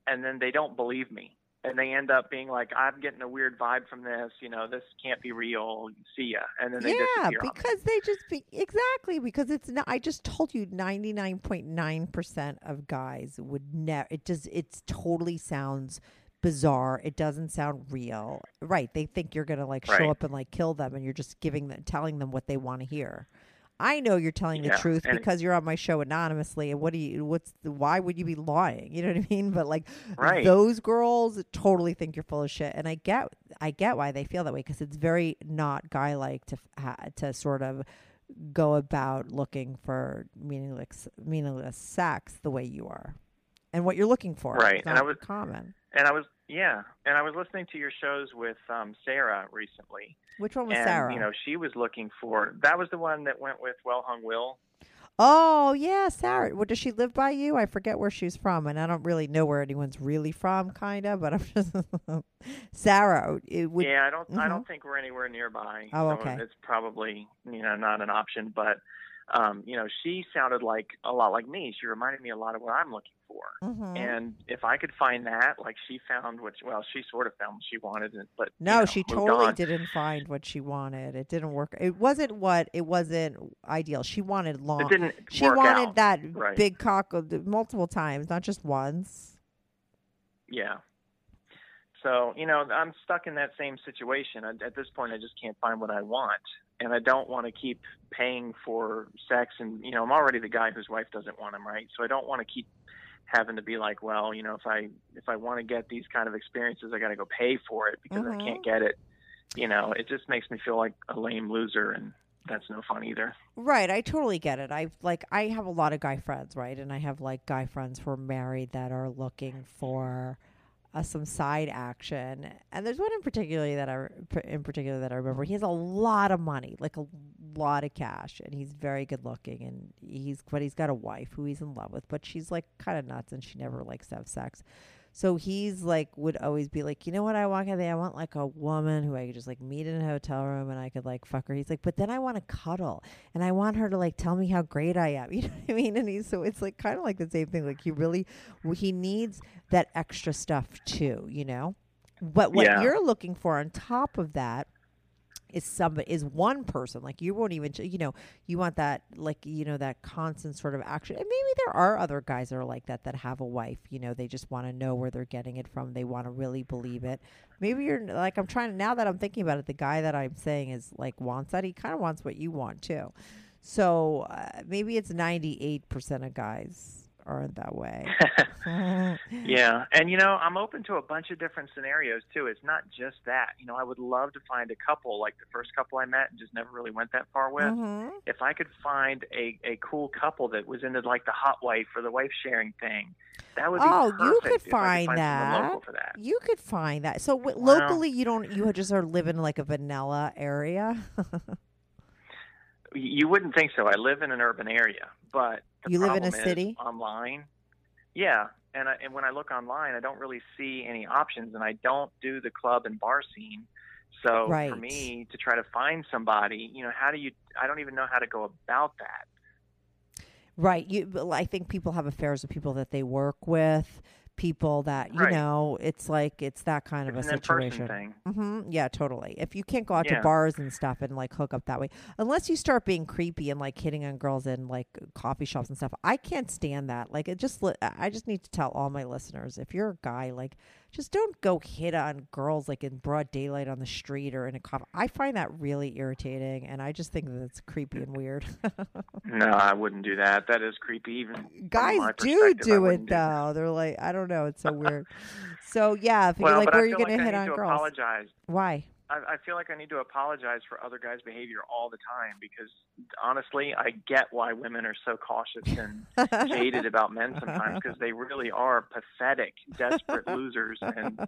and then they don't believe me, and they end up being like, "I'm getting a weird vibe from this. You know, this can't be real. See ya," and then they yeah, because they just be exactly because it's not. I just told you, ninety nine point nine percent of guys would never. It just it totally sounds bizarre. It doesn't sound real. Right? They think you're gonna like show Right. up and like kill them, and you're just giving them, telling them what they want to hear. I know you're telling the truth because you're on my show anonymously. And what do you? What's the? Why would you be lying? You know what I mean? [LAUGHS] But like Right. those girls totally think you're full of shit, and I get I get why they feel that way because it's very not guy like to to sort of go about looking for meaningless meaningless sex the way you are, and what you're looking for. Right, and I was- common. And I was yeah, and I was listening to your shows with um, Sarah recently, Which one was and Sarah? you know she was looking for that was the one that went with Well Hung Will. Oh yeah, Sarah. What does she live by you? I forget where she's from, and I don't really know where anyone's really from, kind of. But I'm just [LAUGHS] Sarah. It would, yeah, I don't I Mhm. don't think we're anywhere nearby. Oh, so okay. It's probably you know not an option, but um, you know she sounded like a lot like me. She reminded me a lot of what I'm looking for. Mhm. And if I could find that, like she found what, well, she sort of found what she wanted, and- but you No, know, she totally on. didn't find what she wanted. It didn't work. It wasn't what it wasn't ideal. She wanted long. It didn't she wanted out. that Right. big cock multiple times, not just once. Yeah. So you know, I'm stuck in that same situation. At, at this point, I just can't find what I want, and I don't want to keep paying for sex. And you know, I'm already the guy whose wife doesn't want him, right? So I don't want to keep having to be like, well, you know, if I if I want to get these kind of experiences, I got to go pay for it because Mhm. I can't get it. You know, it just makes me feel like a lame loser, and that's no fun either. Right, I totally get it. I like I have a lot of guy friends, right? And I have like guy friends who are married that are looking for uh, some side action. And there's one in particular that I in particular that I remember. He has a lot of money, like a lot of cash, and he's very good looking. And he's but he's got a wife who he's in love with, but she's like kind of nuts, and she never likes to have sex. So he's like would always be like, you know what I want? I think I want like a woman who I could just like meet in a hotel room and I could like fuck her. He's like, but then I want to cuddle and I want her to like tell me how great I am. [LAUGHS] You know what I mean? And he's so it's like kind of like the same thing. Like he really he needs that extra stuff too. You know. But what Yeah. you're looking for on top of that is somebody is one person like you won't even you know you want that like you know that constant sort of action. And maybe there are other guys that are like that that have a wife you know they just want to know where they're getting it from they want to really believe it. Maybe you're like i'm trying now that i'm thinking about it the guy that i'm saying is like wants that he kind of wants what you want too. So uh, maybe it's 98% of guys aren't that way [LAUGHS] [LAUGHS] Yeah, and you know, I'm open to a bunch of different scenarios too. It's not just that. You know, I would love to find a couple like the first couple I met and just never really went that far with. Mhm. If I could find a a cool couple that was into like the hot wife or the wife sharing thing, that would be Oh, you could find could find that. local for that. You could find that. So w- Wow. locally, you don't. You just are living like a vanilla area. [LAUGHS] You wouldn't think so. I live in an urban area, but the You live in a city? online. Yeah, and I, and when I look online, I don't really see any options, and I don't do the club and bar scene. So Right. for me to try to find somebody, you know, how do you? I don't even know how to go about that. right. You. I think people have affairs with people that they work with. People that you Right. know. It's like it's that kind of a situation. thing. hmm Yeah, totally. If you can't go out to bars and stuff and like hook up that way, unless you start being creepy and like hitting on girls in like coffee shops and stuff, I can't stand that. Like it just, li- I just need to tell all my listeners if you're a guy, like just don't go hit on girls like in broad daylight on the street or in a coffee. I find that really irritating, and I just think that it's creepy and weird. [LAUGHS] no, I wouldn't do that. That is creepy. Even guys do do it though. Do They're like, I don't know, it's so weird. so yeah, if well, you're like, where are you going like to hit on girls? Apologize. Why? I, I feel like I need to apologize for other guys' behavior all the time because honestly, I get why women are so cautious and [LAUGHS] jaded about men sometimes because they really are pathetic, [LAUGHS] desperate losers, and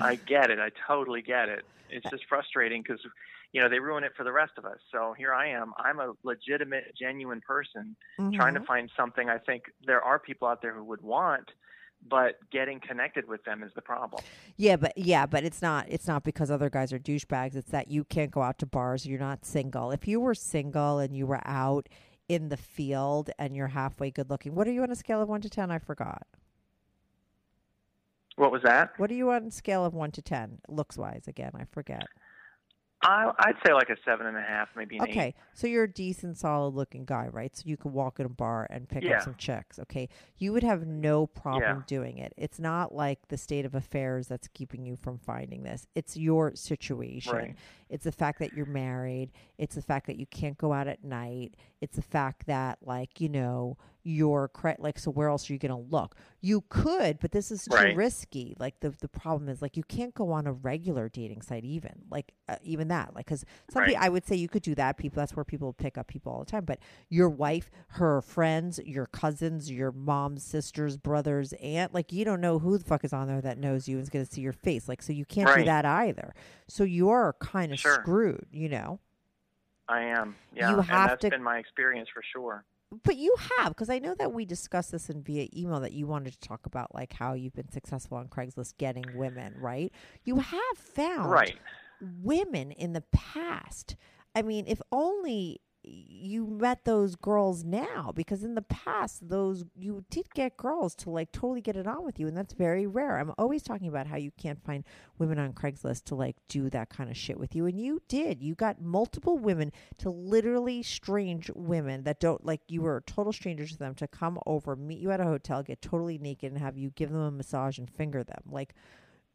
I get it. I totally get it. It's just frustrating because you know they ruin it for the rest of us. So here I am. I'm a legitimate, genuine person Mm-hmm. trying to find something. I think there are people out there who would want but getting connected with them is the problem. Yeah, but yeah, but it's not it's not because other guys are douchebags. It's that you can't go out to bars, you're not single. If you were single and you were out in the field and you're halfway good looking, what are you on a scale of 1 to 10? I forgot. What was that? What are you on a scale of 1 to 10 looks wise again? I forget. I, I'd say like a seven and a half, maybe an Okay, eight. so you're a decent, solid-looking guy, right? So you could walk in a bar and pick Yeah. up some chicks. Okay, you would have no problem Yeah. doing it. It's not like the state of affairs that's keeping you from finding this. It's your situation. Right. It's the fact that you're married. It's the fact that you can't go out at night. It's the fact that, like, you know, you're cre- like, so where else are you going to look? You could, but this is too Right. risky. Like, the the problem is, like, you can't go on a regular dating site, even like uh, even that, like, because some Right. people, I would say you could do that. People, that's where people pick up people all the time. But your wife, her friends, your cousins, your mom's sisters, brothers, aunt, like, you don't know who the fuck is on there that knows you and is going to see your face. Like, so you can't do that either. So you're kind of Sure. screwed, you know. I am. Yeah, You and have that's to- been my experience for sure. But you have, because I know that we discussed this in via email that you wanted to talk about, like how you've been successful on Craigslist getting women, right? You have found Right. women in the past. I mean, if only you met those girls now, because in the past, those you did get girls to like totally get it on with you, and that's very rare. I'm always talking about how you can't find women on Craigslist to like do that kind of shit with you, and you did. You got multiple women to literally strange women that don't like you were total strangers to them to come over, meet you at a hotel, get totally naked, and have you give them a massage and finger them. Like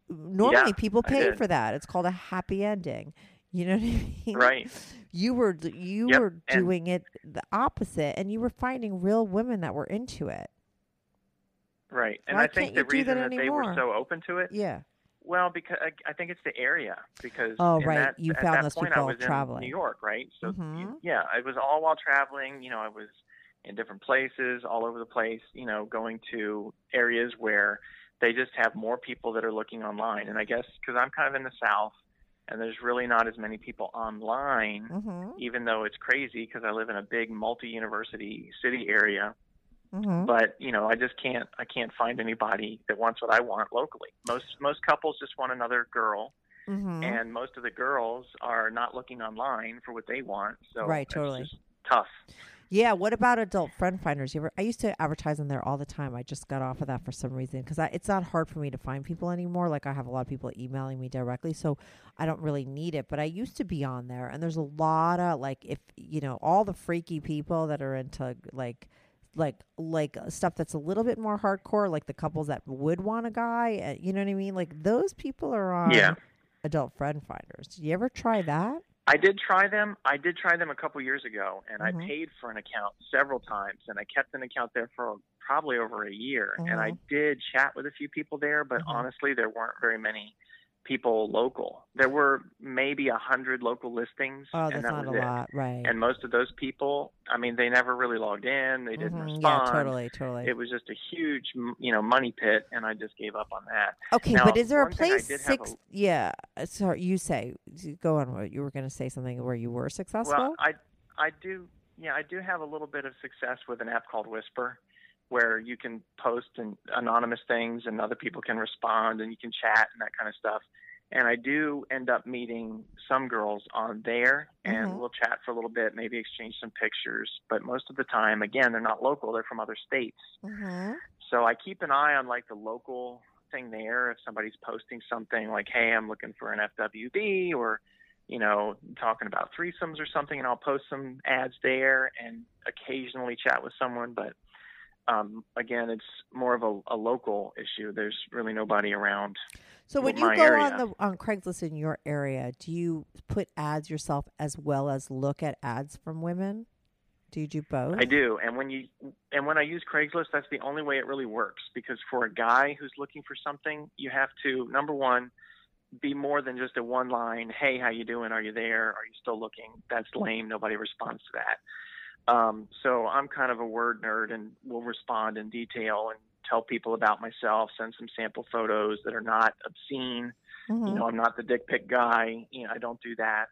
normally, Yeah, people pay for that. It's called a happy ending. You know what I [LAUGHS] mean? Right. You were you Yep, were and- doing it the opposite, and you were finding real women that were into it. Right. And Why I think the reason that that, they were so open to it, Yeah. well, because I, think it's the area. Because Oh, right. that- You found that those point, people I was traveling. in New York, right? So Mhm. you- yeah, it was all while traveling. You know, I was in different places, all over the place. You know, going to areas where they just have more people that are looking online. And I guess because I'm kind of in the South, and there's really not as many people online. Mm-hmm. even though it's crazy because I live in a big multi-university city area. Mm-hmm. But you know, I just can't I can't find anybody that wants what I want locally. Most most couples just want another girl, Mm-hmm. and most of the girls are not looking online for what they want. So Right, totally. tough. Yeah. What about adult friend finders? You ever? I used to advertise on there all the time. I just got off of that for some reason because it's not hard for me to find people anymore. Like I have a lot of people emailing me directly, so I don't really need it. But I used to be on there, and there's a lot of like if you know all the freaky people that are into like like like stuff that's a little bit more hardcore, like the couples that would want a guy. Uh, you know what I mean? Like those people are on Yeah. adult friend finders. Did you ever try that? I did try them. I did try them a couple years ago, and Mhm. I paid for an account several times, and I kept an account there for probably over a year. And I Mhm. did chat with a few people there, but Mhm. honestly, there weren't very many people local. There were maybe a hundred local listings, Oh, and that's that not a it. lot, right? And most of those people, I mean, they never really logged in. They didn't Mhm. respond. Yeah, totally, totally. It was just a huge, you know, money pit, and I just gave up on that. Okay, Now, but is there a one thing I place six? a- yeah, uh, sorry, you say. Go on. You were going to say something where you were successful? Well, I I do yeah I do have a little bit of success with an app called Whisper, where you can post and anonymous things and other people can respond and you can chat and that kind of stuff. And I do end up meeting some girls on there, and Mhm. we'll chat for a little bit, maybe exchange some pictures. But most of the time, again, they're not local; they're from other states. mm-hmm. So I keep an eye on like the local thing there. If somebody's posting something like, "Hey, I'm looking for an FWB," or you know, talking about threesomes or something, and I'll post some ads there and occasionally chat with someone. But um, again, it's more of a, a local issue. There's really nobody around. So when you go area. on the on Craigslist in your area, do you put ads yourself as well as look at ads from women? Do you do both? I do, and when you and when I use Craigslist, that's the only way it really works. Because for a guy who's looking for something, you have to number one be more than just a one line. Hey, how you doing? Are you there? Are you still looking? That's lame. Nobody responds to that. Um, so I'm kind of a word nerd and will respond in detail and tell people about myself, send some sample photos that are not obscene. Mhm. You know, I'm not the dick pic guy. You know, I don't do that.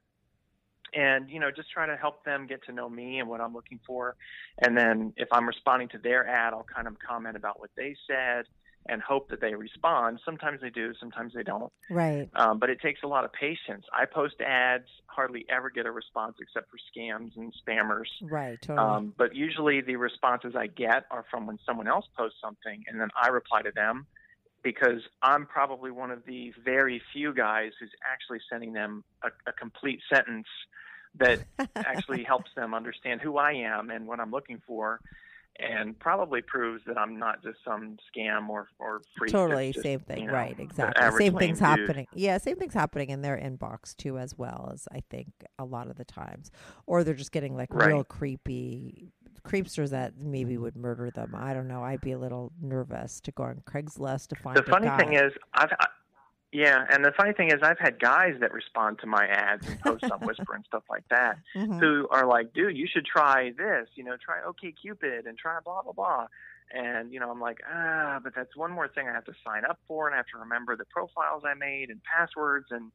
And, you know, just try to help them get to know me and what I'm looking for. And then if I'm responding to their ad, I'll kind of comment about what they said and hope that they respond. Sometimes they do, sometimes they don't. Right. Um, but it takes a lot of patience. I post ads, hardly ever get a response except for scams and spammers. Right. Totally. Um, but usually the responses I get are from when someone else posts something and then I reply to them because I'm probably one of the very few guys who's actually sending them a, a complete sentence that [LAUGHS] actually helps them understand who I am and what I'm looking for and probably proves that I'm not just some scam or, or freak. totally just, same thing. you know, right exactly. same things dude. happening yeah same things happening in their inbox too as well as i think a lot of the times. Or they're just getting like real creepy creepsters that maybe would murder them. I don't know i'd be a little nervous to go on craigslist to find the funny thing is i've I, yeah and the funny thing is i've had guys that respond to my ads and post on whisper and stuff like that [LAUGHS] Mhm. who are like dude you should try this you know try OkCupid and try blah blah blah. And you know i'm like ah but that's one more thing i have to sign up for and i have to remember the profiles i made and passwords and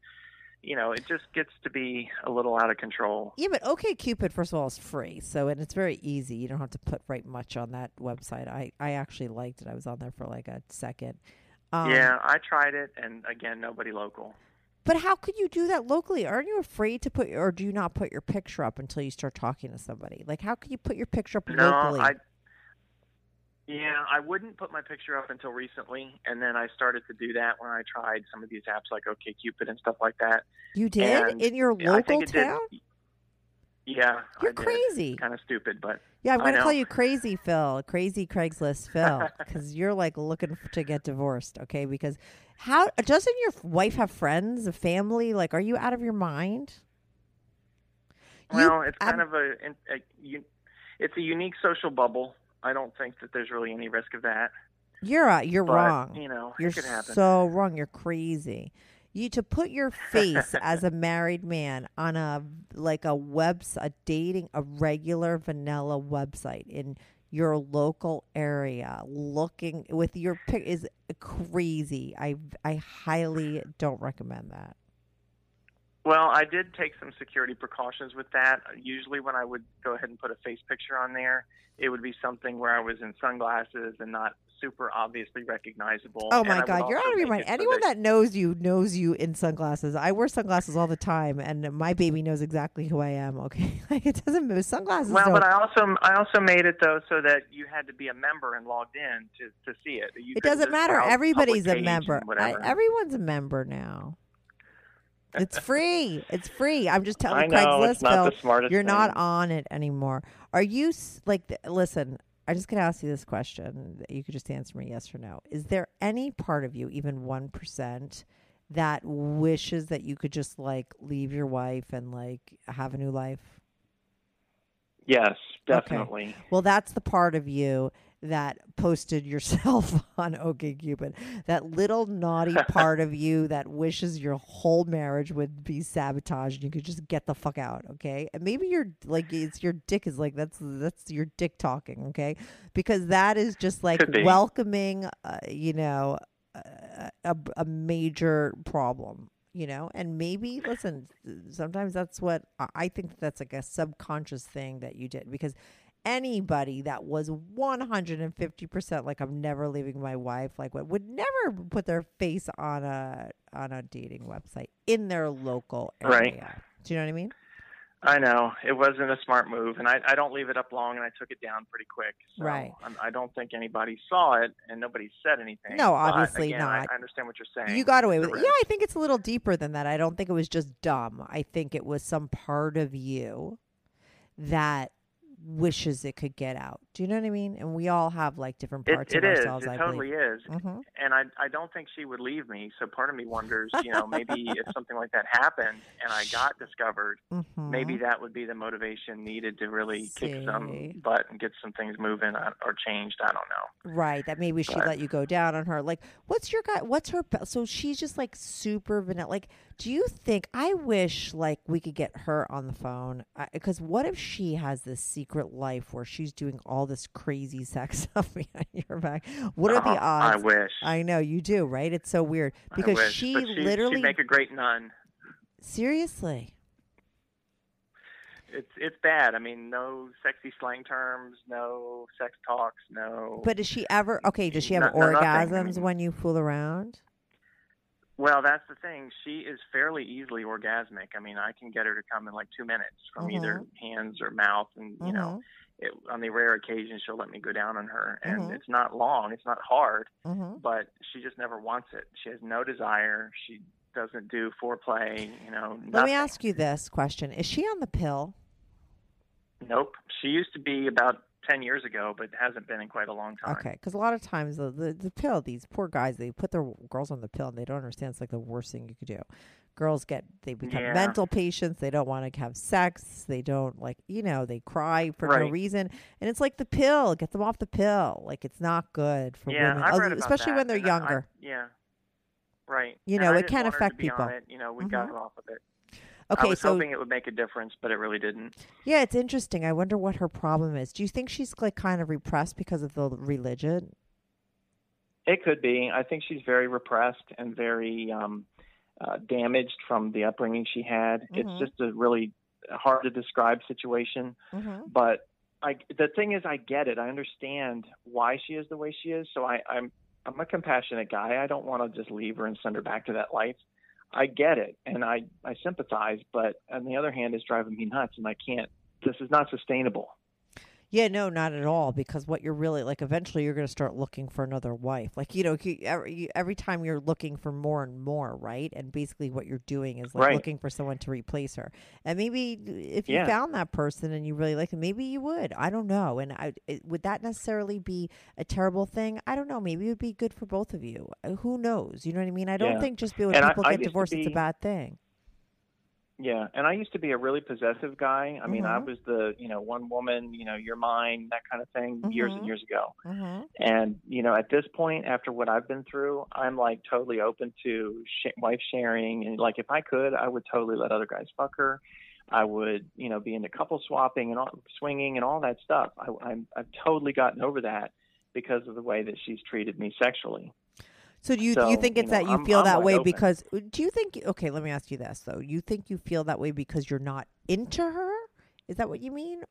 you know it just gets to be a little out of control. Yeah but OkCupid first of all is free so and it's very easy. You don't have to put right much on that website. I i actually liked it. I was on there for like a second um, yeah i tried it and again nobody local But how could you do that locally? Aren't you afraid to put, or do you not put your picture up until you start talking to somebody? Like, how could you put your picture up No, locally? I. Yeah, I wouldn't put my picture up until recently, and then I started to do that when I tried some of these apps like OkCupid and stuff like that. you did and in your local it did- town? Yeah, You're I did. crazy. Kind of stupid, but Yeah, I'm going to call you Crazy Phil, Crazy Craigslist Phil, [LAUGHS] because you're like looking to get divorced. Okay, because how doesn't your wife have friends, a family? Like, are you out of your mind? You- well, it's I'm- kind of a, a, a it's a unique social bubble. I don't think that there's really any risk of that. You're uh, you're But, wrong. you know, you're could happen. so wrong. You're crazy. You to put your face as a married man on a like a webs a dating a regular vanilla website in your local area looking with your pic is crazy. I I highly don't recommend that. Well, I did take some security precautions with that. Usually, when I would go ahead and put a face picture on there, it would be something where I was in sunglasses and not super obviously recognizable. Oh my god, you're out of your mind. Anyone that knows you knows you in sunglasses. I wear sunglasses all the time and my baby knows exactly who I am, okay? [LAUGHS] Like it doesn't move. Sunglasses Well, don't but I also I also made it though so that you had to be a member and logged in to to see it. You It doesn't matter. Everybody's a member. I, everyone's a member now. It's [LAUGHS] free. it's free. I'm just telling I know, Craigslist, Phil, you're not on it anymore. Are you like? Listen, I'm just gonna ask you this question. You could just answer me yes or no. Is there any part of you, even one percent, that wishes that you could just like leave your wife and like have a new life? yes, Okay. definitely. Well, that's the part of you that posted yourself [LAUGHS] on OkCupid. That little naughty part of you that wishes your whole marriage would be sabotaged and you could just get the fuck out, okay? And maybe your like it's your dick is like that's that's your dick talking, okay? Because that is just like welcoming, uh, you know, a, a, a major problem you know and maybe listen sometimes that's what I- i think that's like a subconscious thing that you did because anybody that was 150% like i'm never leaving my wife like what would never put their face on a on a dating website in their local area Right. do you know what i mean I know it wasn't a smart move, and I, I don't leave it up long, and I took it down pretty quick. So Right. I'm, I don't think anybody saw it, and nobody said anything. No, obviously again, not. I understand what you're saying. You got away with it. Yeah. I think it's a little deeper than that. I don't think it was just dumb. I think it was some part of you that wishes it could get out Do you know what I mean? And we all have like different parts it of is. ourselves. It I totally believe. is. Mhm. And I I don't think she would leave me. So part of me wonders, you know, maybe if [LAUGHS] something like that happened and I got discovered, Mhm. maybe that would be the motivation needed to really kick some butt and get some things moving uh, or changed. I don't know. Right, that maybe she let you go down on her. Like, what's your guy? What's her? So she's just like super vanilla. Like, do you think? I wish like we could get her on the phone because what if she has this secret life where she's doing all this crazy sex [LAUGHS] stuff behind your back? What are the oh, odds? I wish. I know you do, right? It's so weird because she she, literally she'd make a great nun. seriously. It's it's bad. I mean, no sexy slang terms, no sex talks, no. But does she ever? Okay, does she have No- no. Orgasms mean- when you fool around? Well, that's the thing. She is fairly easily orgasmic. I mean, I can get her to come in like two minutes from either hands or mouth, and you know, it, on the rare occasion she'll let me go down on her, and Mhm. it's not long, it's not hard, Mm-hmm. but she just never wants it. She has no desire. She doesn't do foreplay. You know, Let me ask you this question: Is she on the pill? Nope. She used to be about ten years ago, but hasn't been in quite a long time. Okay, because a lot of times the, the the pill, these poor guys, they put their girls on the pill and they don't understand it's like the worst thing you could do. Girls get they become Yeah. mental patients. They don't want to have sex. They don't like you know they cry for no reason, and it's like the pill. Get them off the pill. Like it's not good for yeah, women, I read about especially that, when they're and I- I- younger. yeah, right. You know, it can want her to affect people. it. You know, we got Mhm. her off of it. Okay, I was so hoping it would make a difference, but it really didn't. yeah, it's interesting. I wonder what her problem is. Do you think she's like kind of repressed because of the religion? It could be. I think she's very repressed and very um, uh, damaged from the upbringing she had. Mhm. It's just a really hard to describe situation. Mm-hmm. But I, the thing is, I get it. I understand why she is the way she is. So I, I'm I'm a compassionate guy. I don't want to just leave her and send her back to that life. I get it, and I I sympathize. But on the other hand, it's driving me nuts, and I can't. This is not sustainable. Yeah, no, not at all. Because what you're really like, eventually you're going to start looking for another wife. Like you know, every, you- every time you're looking for more and more, right? And basically, what you're doing is like Right. looking for someone to replace her. And maybe if you Yeah. found that person and you really like them, maybe you would. I don't know. And I, it, would that necessarily be a terrible thing? I don't know. Maybe it would be good for both of you. Uh, Who knows? You know what I mean? I don't Yeah. think just because And I- people I get divorced, it's a bad thing. Yeah, and I used to be a really possessive guy. I mean, I Mhm. was the you know one woman, you know, you're mine, that kind of thing, years Mhm. and years ago. Mm-hmm. And you know, at this point, after what I've been through, I'm like totally open to sh- wife sharing, and like if I could, I would totally let other guys fuck her. I would, you know, be into couple swapping and all, swinging and all that stuff. I, I'm I've totally gotten over that because of the way that she's treated me sexually. So do you So, you think you it's know, that you I'm- feel I'm that way open. because do you think okay, let me ask you this though. You think you feel that way because you're not into her? Is that what you mean?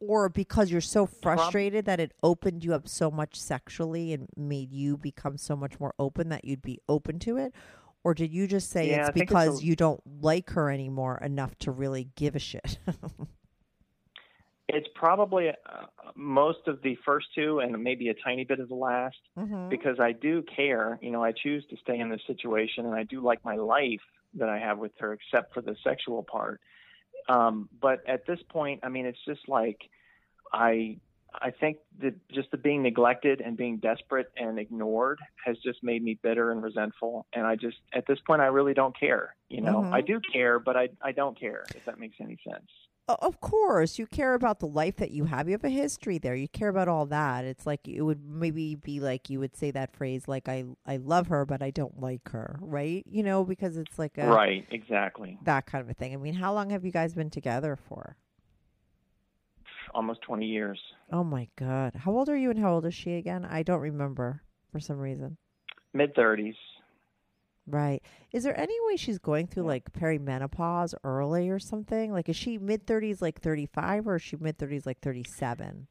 Or because you're so frustrated that it opened you up so much sexually and made you become so much more open that you'd be open to it? Or did you just say Yeah, it's think it's because a- you don't like her anymore enough to really give a shit? [LAUGHS] It's probably uh, most of the first two, and maybe a tiny bit of the last. mm-hmm. because I do care. You know, I choose to stay in this situation, and I do like my life that I have with her, except for the sexual part. Um, but at this point, I mean, it's just like I. I think that just the being neglected and being desperate and ignored has just made me bitter and resentful. And I just, at this point, I really don't care. You know, Mhm. I do care, but I, I don't care if that makes any sense. Of course, you care about the life that you have. You have a history there. You care about all that. It's like it would maybe be like you would say that phrase like I I love her but I don't like her, right? You know, because it's like a right, exactly. that kind of a thing. I mean, how long have you guys been together for? Almost 20 years. Oh my god. How old are you and how old is she again? I don't remember for some reason. Mid 30s. Right. Is there any way she's going through like perimenopause early or something? Like is she mid 30s like 35 or is she mid 30s like 37?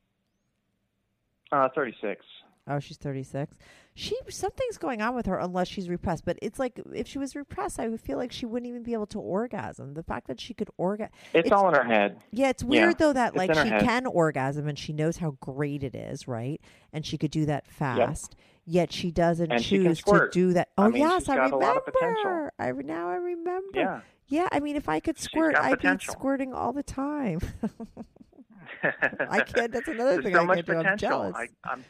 Uh, 36. Oh, she's 36. She something's going on with her unless she's repressed. But it's like if she was repressed, I would feel like she wouldn't even be able to orgasm. The fact that she could orgasm. It's, all in her head. Yeah, it's weird Yeah, though that it's like she head. can orgasm and she knows how great it is, right? And she could do that fast. Yet she doesn't And she choose to do that. I Oh mean, yes, I remember. potential. I now I remember. Yeah. Yeah, I mean, if I could squirt, I'd potential. be squirting all the time. [LAUGHS] I can't. That's [LAUGHS] another There's thing so I much can't do. I'm jealous. I, I'm,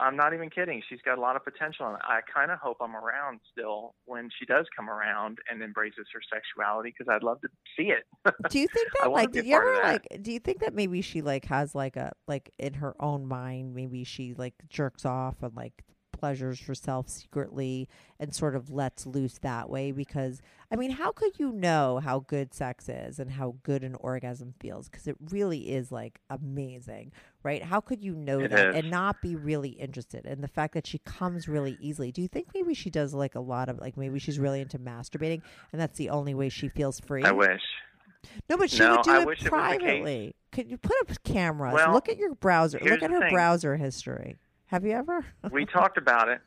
I'm not even kidding. She's got a lot of potential, and I kind of hope I'm around still when she does come around and embraces her sexuality because I'd love to see it. [LAUGHS] do you think that like did you ever like do you think that maybe she like has like a like in her own mind maybe she like jerks off and like pleasures herself secretly and sort of lets loose that way because I mean how could you know how good sex is and how good an orgasm feels because it really is like amazing right how could you know It that is. and not be really interested and the fact that she comes really easily do you think maybe she does like a lot of like maybe she's really into masturbating and that's the only way she feels free I wish. no, but she No, would do I it wish it was the case. privately. Could you put up cameras? Well, look at your browser. Look at her thing. browser history. Have you ever? [LAUGHS] we talked about it.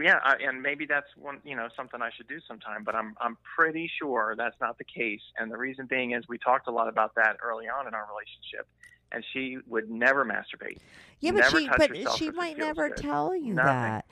Yeah, I, and maybe that's one, you know, something I should do sometime. But I'm, I'm pretty sure that's not the case. And the reason being is we talked a lot about that early on in our relationship, and she would never masturbate. Yeah, but she but she might never good. tell you Nothing. that.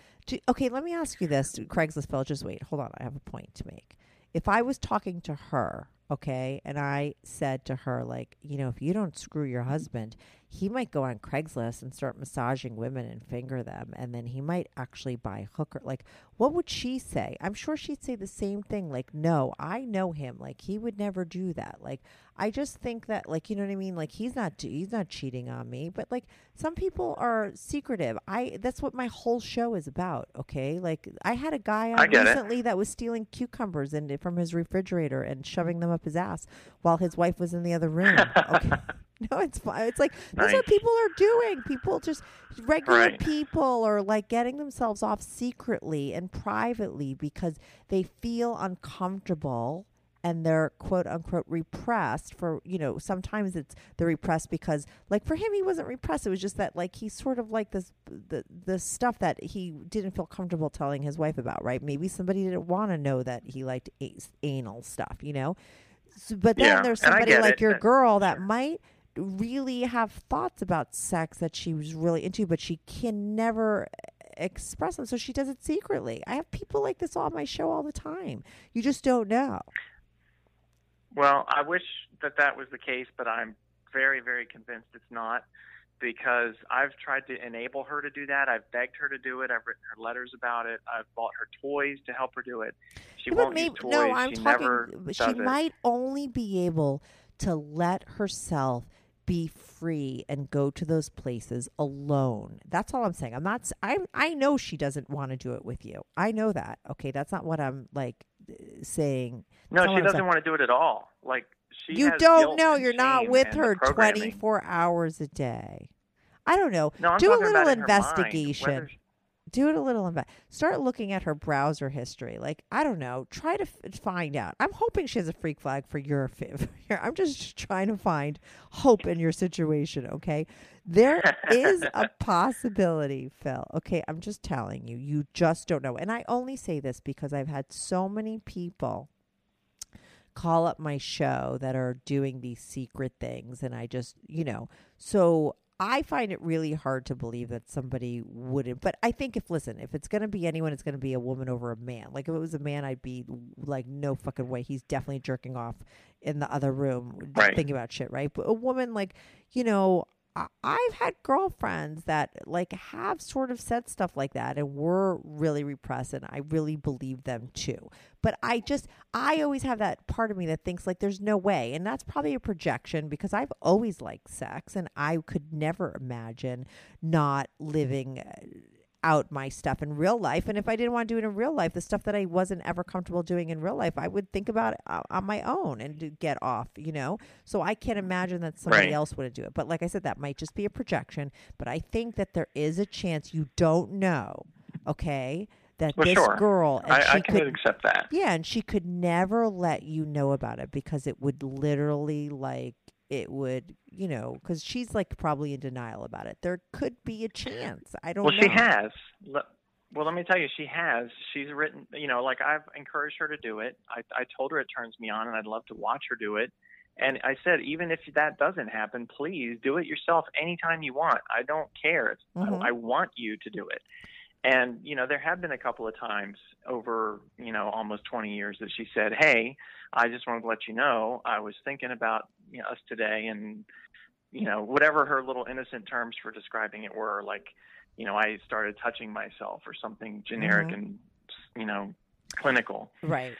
Okay, let me ask you this, Craigslist Phil. Just wait. Hold on. I have a point to make. If I was talking to her, okay, and I said to her, like, you know, if you don't screw your husband, he might go on Craigslist and start massaging women and finger them, and then he might actually buy a hooker. Like, what would she say? I'm sure she'd say the same thing. Like, no, I know him. Like, he would never do that. Like, I just think that, like, you know what I mean? Like, he's not he's not cheating on me. But like, some people are secretive. I that's what my whole show is about. Okay, like, I had a guy on get it. recently that was stealing cucumbers and from his refrigerator and shoving them up his ass while his wife was in the other room. Okay. [LAUGHS] [LAUGHS] No, it's fine. It's like that's what people are doing. People just regular Right. people are like getting themselves off secretly and privately because they feel uncomfortable and they're quote unquote repressed for you know sometimes it's they're repressed because like for him he wasn't repressed it was just that like he's sort of like this the the stuff that he didn't feel comfortable telling his wife about right maybe somebody didn't want to know that he liked a- anal stuff you know so, but then Yeah, there's somebody like it. your girl that might really have thoughts about sex that she was really into, but she can never express them, so she does it secretly. I have people like this on my show all the time. You just don't know. Well, I wish that that was the case, but I'm very, very convinced it's not because I've tried to enable her to do that. I've begged her to do it. I've written her letters about it. I've bought her toys to help her do it. She Yeah, won't maybe, use toys. no, I'm she talking. she it. might only be able to let herself be free and go to those places alone. That's all I'm saying. I'm not. I I know she doesn't want to do it with you. I know that. Okay, that's not what I'm like uh, saying. No, That's she doesn't want to do it at all. Like she you don't know you're not with her 24 hours a day i don't know No, do a little about in her mind, investigation do it a little inve- start looking at her browser history. Like i don't know try to f- find out. I'm hoping she has a freak flag for your [LAUGHS] i'm just trying to find hope in your situation okay? There is [LAUGHS] a possibility phil. Okay i'm just telling you you just don't know. And i only say this because i've had so many people call up my show that are doing these secret things and I just, you know, so I find it really hard to believe that somebody wouldn't. But I think if listen, if it's going to be anyone, it's going to be a woman over a man. Like if it was a man, I'd be like, no fucking way. He's definitely jerking off in the other room, Right. thinking about shit, right? But a woman, like, you know, I've had girlfriends that like have sort of said stuff like that and were really repressed, and I really believe them too. But I just, I always have that part of me that thinks like there's no way, and that's probably a projection because I've always liked sex, and I could never imagine not living. Uh, out my stuff in real life and if i didn't want to do it in real life the stuff that i wasn't ever comfortable doing in real life i would think about it on my own and get off you know so i can't imagine that somebody Right. else wouldn't do it but like i said that might just be a projection but i think that there is a chance you don't know okay that Well, this sure. girl and I, she I can could accept that. yeah, and she could never let you know about it because it would literally like it would, you know, because she's like probably in denial about it. There could be a chance. I don't Well, know. she has. Well, let me tell you, she has. She's written, you know, like I've encouraged her to do it. I, I told her it turns me on, and I'd love to watch her do it. And I said, even if that doesn't happen, please do it yourself anytime you want. I don't care. Mhm. I, I want you to do it. And you know, there have been a couple of times over you know almost 20 years that she said, "Hey, I just wanted to let you know I was thinking about you know, us today, and you know, whatever her little innocent terms for describing it were, like, you know, I started touching myself or something generic Mhm. and, you know, clinical. Right.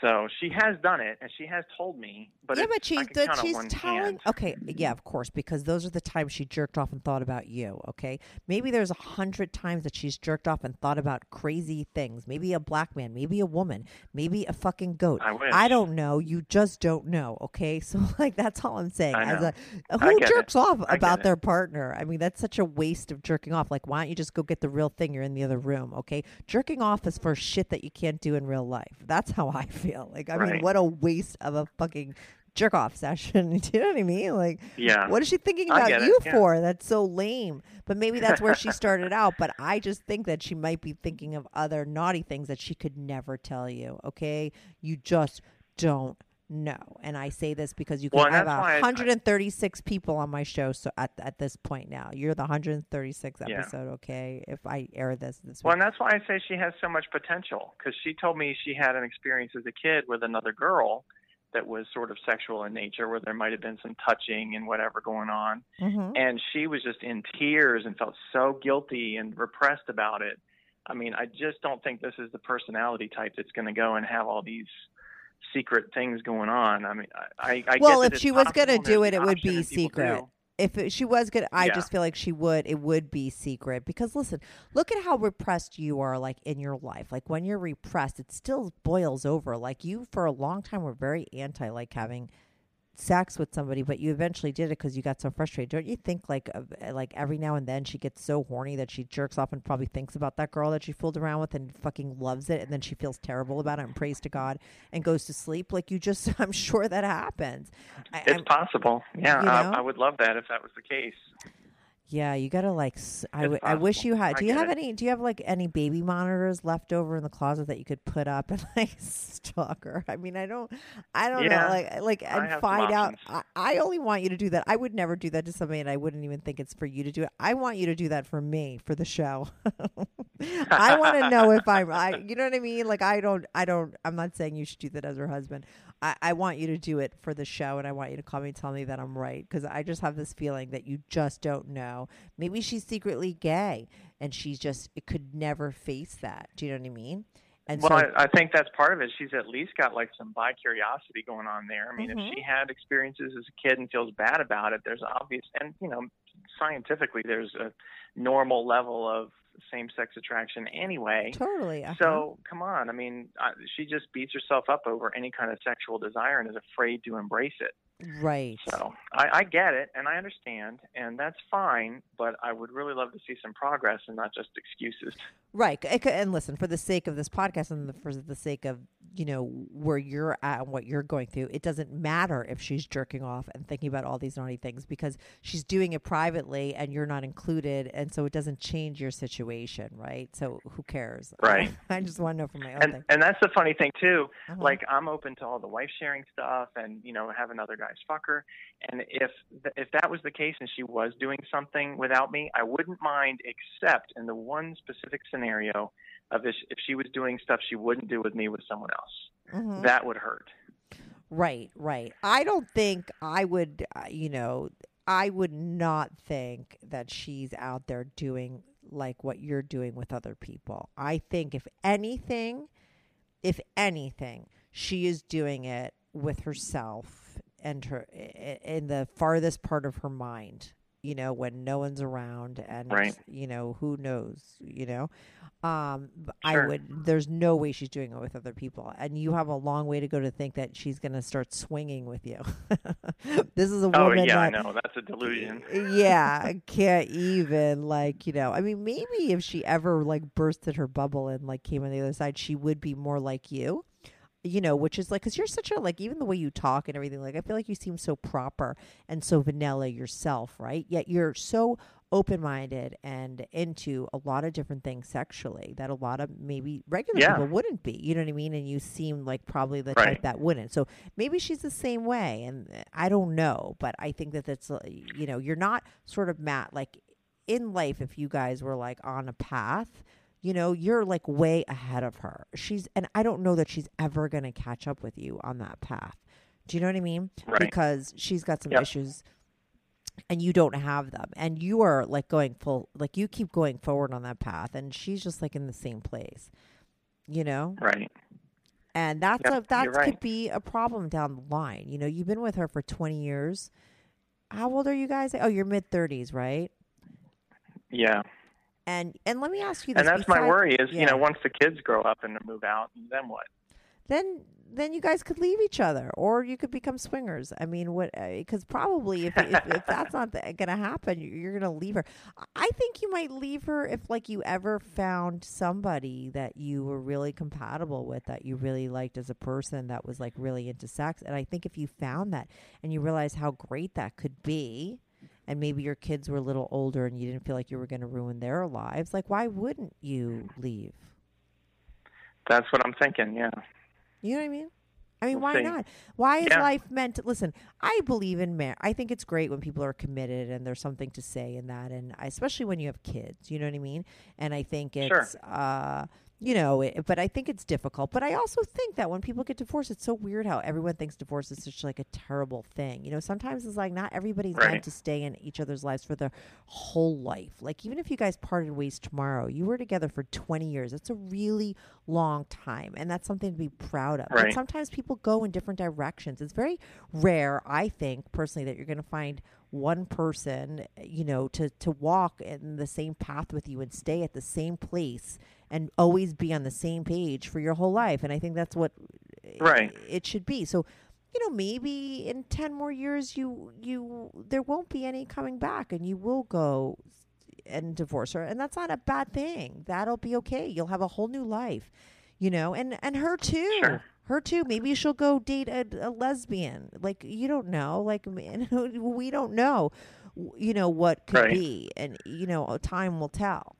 So she has done it, and she has told me. But yeah, but she's I on she's telling. hand. Okay, yeah, of course, because those are the times she jerked off and thought about you. Okay, maybe there's a hundred times that she's jerked off and thought about crazy things. Maybe a black man, maybe a woman, maybe a fucking goat. I wish. don't know. You just don't know. Okay, [LAUGHS] so like that's all I'm saying. I As know. who jerks it. off I about it. their partner? I mean, that's such a waste of jerking off. Like, why don't you just go get the real thing? You're in the other room. Okay, jerking off is for shit that you can't do in real life. That's how I [LAUGHS] feel. Like, I mean, what a waste of a fucking jerk off session. [LAUGHS] Do you know what I mean? Like, Yeah. what is she thinking about you yeah. for? That's so lame. But maybe that's where she [LAUGHS] started out. But I just think that she might be thinking of other naughty things that she could never tell you. Okay, you just don't know. And I say this because you can Well, have that's why I- 136 people on my show. So at at this point now, you're the 136th Yeah. episode. Okay, if I air this this Well, week. and that's why I say she has so much potential because she told me she had an experience as a kid with another girl that was sort of sexual in nature, where there might have been some touching and whatever going on. Mhm. And she was just in tears and felt so guilty and repressed about it. I mean, I just don't think this is the personality type that's going to go and have all these secret things going on. I mean, I, I, I well, if she was going to do it, it would be secret. do. If it, she was good, I Yeah. just feel like she would. It would be secret because listen, look at how repressed you are, like in your life. Like when you're repressed, it still boils over. Like you, for a long time, were very anti like having sex with somebody, but you eventually did it because you got so frustrated. Don't you think like uh, like every now and then she gets so horny that she jerks off and probably thinks about that girl that she fooled around with and fucking loves it, and then she feels terrible about it and prays to God and goes to sleep. Like you just, [LAUGHS] I'm sure that happens. I, It's I'm- possible. Yeah, you I. I would love that if that was the case. Yeah, you gotta like. s- I, wish you had. Do you have it. any? Do you have like any baby monitors left over in the closet that you could put up and [LAUGHS] like stalk her? I mean, I don't. I don't know. Like, like, and find out. I, I only want you to do that. I would never do that to somebody, and I wouldn't even think it's for you to do it. I want you to do that for me for the show. [LAUGHS] I want to know if I'm. I. [LAUGHS] You know what I mean? Like, I don't. I don't. I'm not saying you should do that as her husband. I, I want you to do it for the show, and I want you to call me and tell me that I'm right because I just have this feeling that you just don't know. Maybe she's secretly gay, and she's just it could never face that. Do you know what I mean? And well, so, I, I think that's part of it. She's at least got like some bi curiosity going on there. I mean, Mhm. if she had experiences as a kid and feels bad about it, there's obvious, and you know, scientifically, there's a normal level of same-sex attraction anyway. totally. uh-huh. So come on, I mean, I, she just beats herself up over any kind of sexual desire and is afraid to embrace it. right. So I, I get it and I understand, and that's fine. But I would really love to see some progress and not just excuses. Right. And listen, for the sake of this podcast and for the sake of, you know, where you're at and what you're going through, it doesn't matter if she's jerking off and thinking about all these naughty things because she's doing it privately and you're not included. And so it doesn't change your situation, right? So who cares? [LAUGHS] Right. I just want to know for my own And thing. and that's the funny thing too. Uh-huh. Like I'm open to all the wife sharing stuff and you know having other guys fuck her. And if th- if that was the case and she was doing something without me, I wouldn't mind, except in the one specific scenario of if, if she was doing stuff she wouldn't do with me with someone else. Mhm. That would hurt. Right, right. I don't think I would, uh, you know, I would not think that she's out there doing like what you're doing with other people. I think if anything, if anything, she is doing it with herself and her in the farthest part of her mind. You know, when no one's around, and Right. you know who knows. You know, um, b- I Sure. would. There's no way she's doing it with other people, and you have a long way to go to think that she's going to start swinging with you. [LAUGHS] this is a woman Oh woman yeah, I know that's a delusion. yeah, can't even like you know. I mean, maybe if she ever like bursted her bubble and like came on the other side, she would be more like you. You know, which is like because you're such a like even the way you talk and everything. Like I feel like you seem so proper and so vanilla yourself, right? Yet you're so open minded and into a lot of different things sexually that a lot of maybe regular Yeah. people wouldn't be. You know what I mean? And you seem like probably the Right. type that wouldn't. So maybe she's the same way, and uh, I don't know, but I think that that's you know you're not sort of Matt like in life. If you guys were like on a path. You know, you're like way ahead of her. She's, and I don't know that she's ever going to catch up with you on that path. Do you know what I mean? Right. Because she's got some Yep. issues and you don't have them and you are like going full like you keep going forward on that path and she's just like in the same place you know Right. and that's Yep, a that could right. be a problem down the line you know you've been with her for 20 years how old are you guys oh you're mid 30s right Yeah. And and let me ask you this And that's my worry is, yeah. you know, once the kids grow up and move out, then what? then then you guys could leave each other or you could become swingers i mean what uh, because probably if, if, if [LAUGHS] that's not gonna happen you're gonna leave her i think you might leave her if like you ever found somebody that you were really compatible with that you really liked as a person that was like really into sex and i think if you found that and you realize how great that could be and maybe your kids were a little older and you didn't feel like you were going to ruin their lives like why wouldn't you leave That's what I'm thinking. Yeah. You know what I mean? I mean, We'll why see. not? Why is Yeah. life meant to listen? I believe in marriage. I think it's great when people are committed and there's something to say in that, and I- especially when you have kids. You know what I mean? And I think Sure. it's, uh, you know, it, but I think it's difficult. But I also think that when people get divorced, it's so weird how everyone thinks divorce is such like a terrible thing. You know, sometimes it's like not everybody's meant to stay in each other's lives for their whole life. Like even if you guys parted ways tomorrow, you were together for 20 years. That's a really long time, and that's something to be proud of. But sometimes people go in different directions. It's very rare, I think, personally, that you're going to find one person, you know, to to walk in the same path with you and stay at the same place and always be on the same page for your whole life. And I think that's what Right. it should be. So, you know, maybe in 10 more years you you there won't be any coming back and you will go and divorce her and that's not a bad thing. That'll be okay. You'll have a whole new life. You know, and and her too. Sure. Her too. Maybe she'll go date a, a lesbian. Like you don't know. Like [LAUGHS] we don't know. You know what could Right. be, and you know time will tell.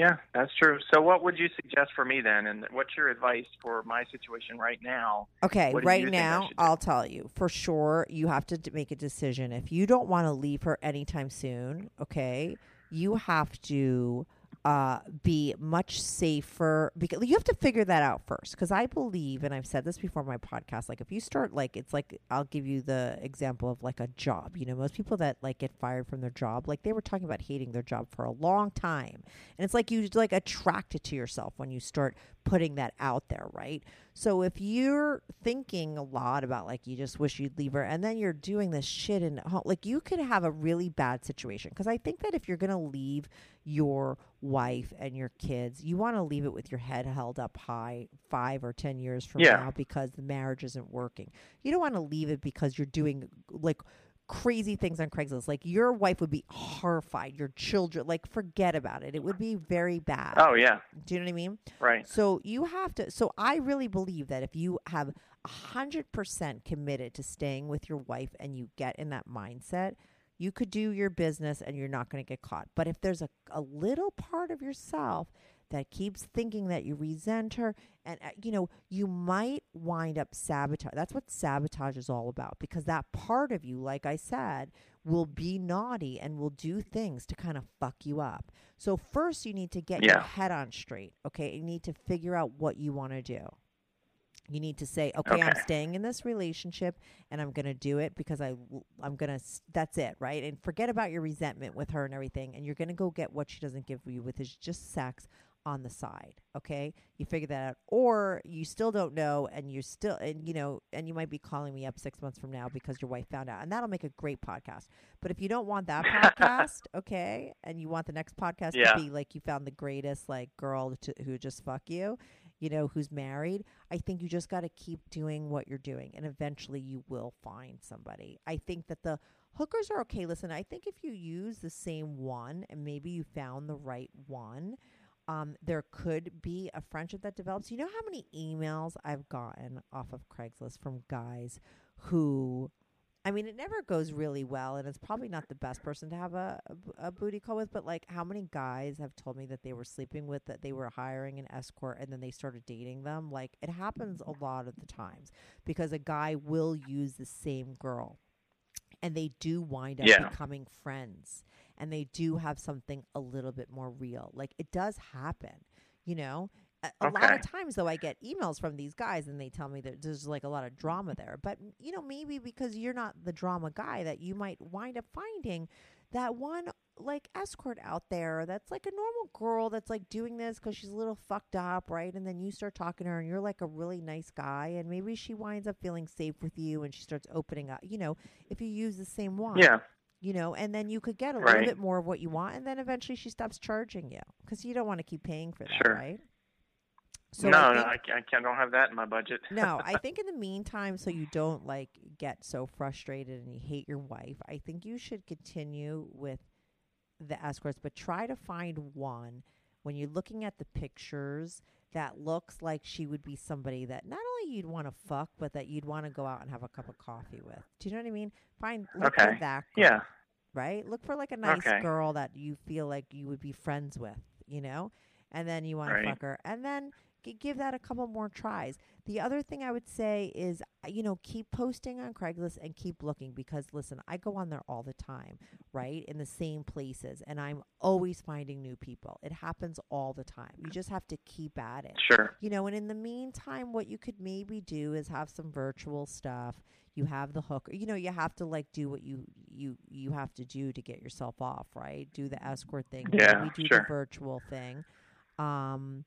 Yeah, that's true. So what would you suggest for me then? And what's your advice for my situation right now? Okay, right now? I'll tell you for sure. You have to make a decision. If you don't want to leave her anytime soon, okay, you have to uh, be much safer because you have to figure that out first. Because I believe, and I've said this before my podcast, like if you start like it's like I'll give you the example of like a job. You know, most people that like get fired from their job, like they were talking about hating their job for a long time, and it's like you like attract it to yourself when you start putting that out there, right? So if you're thinking a lot about like you just wish you'd leave her, and then you're doing this shit home, like you could have a really bad situation. Because I think that if you're gonna leave your wife and your kids, you want to leave it with your head held up high five or ten years from Yeah. now because the marriage isn't working. You don't want to leave it because you're doing like crazy things on Craigslist. Like your wife would be horrified. Your children, like forget about it. It would be very bad. Oh yeah, Do you know what I mean? right. So you have to. So I really believe that if you have a hundred percent committed to staying with your wife and you get in that mindset, you could do your business and you're not going to get caught. But if there's a, a little part of yourself that keeps thinking that you resent her and uh, you know you might wind up sabotage that's what sabotage is all about because that part of you like i said will be naughty and will do things to kind of fuck you up. So first you need to get your head on straight okay? You need to figure out what you want to do you need to say okay, i'm staying in this relationship and i'm going to do it because i i'm going to that's it right? And forget about your resentment with her and everything and you're going to go get what she doesn't give you with is just sex on the side okay? You figure that out or you still don't know and you're still and you know and you might be calling me up six months from now because your wife found out and that'll make a great podcast. But if you don't want that [LAUGHS] podcast okay and you want the next podcast Yeah. to be like you found the greatest like girl to, who just fuck you you know who's married i think you just got to keep doing what you're doing and eventually you will find somebody i think that the hookers are okay listen i think if you use the same one and maybe you found the right one um, there could be a friendship that develops. You know how many emails I've gotten off of Craigslist from guys who, I mean, it never goes really well, and it's probably not the best person to have a, a, a booty call with. But like, how many guys have told me that they were sleeping with, that they were hiring an escort, and then they started dating them? Like, it happens a lot of the times because a guy will use the same girl, and they do wind up Yeah. becoming friends and they do have something a little bit more real. Like it does happen, you know? A, a lot of times though i get emails from these guys and they tell me that there's like a lot of drama there but you know maybe because you're not the drama guy that you might wind up finding that one like escort out there that's like a normal girl that's like doing this because she's a little fucked up right and then you start talking to her and you're like a really nice guy and maybe she winds up feeling safe with you and she starts opening up you know if you use the same one Yeah. you know, and then you could get a little bit more of what you want, and then eventually she stops charging you because you don't want to keep paying for that, Sure. right? No, I no, I can't, I can't. Don't have that in my budget. no, [LAUGHS] I think in the meantime, so you don't like get so frustrated and you hate your wife, I think you should continue with the escorts, but try to find one when you're looking at the pictures that looks like she would be somebody that not only you'd want to fuck, but that you'd want to go out and have a cup of coffee with. Do you know what I mean? Find look for Okay. that. Girl. yeah. right? Look for like a nice Okay. girl that you feel like you would be friends with, you know, and then you want Right. to fuck her, and then g- give that a couple more tries. The other thing I would say is, you know, keep posting on Craigslist and keep looking because listen, I go on there all the time, right, in the same places, and I'm always finding new people. It happens all the time. You just have to keep at it Sure. you know and in the meantime what you could maybe do is have some virtual stuff you have the hook you know you have to like do what you you you have to do to get yourself off right do the escort thing Yeah, maybe do sure. the virtual thing um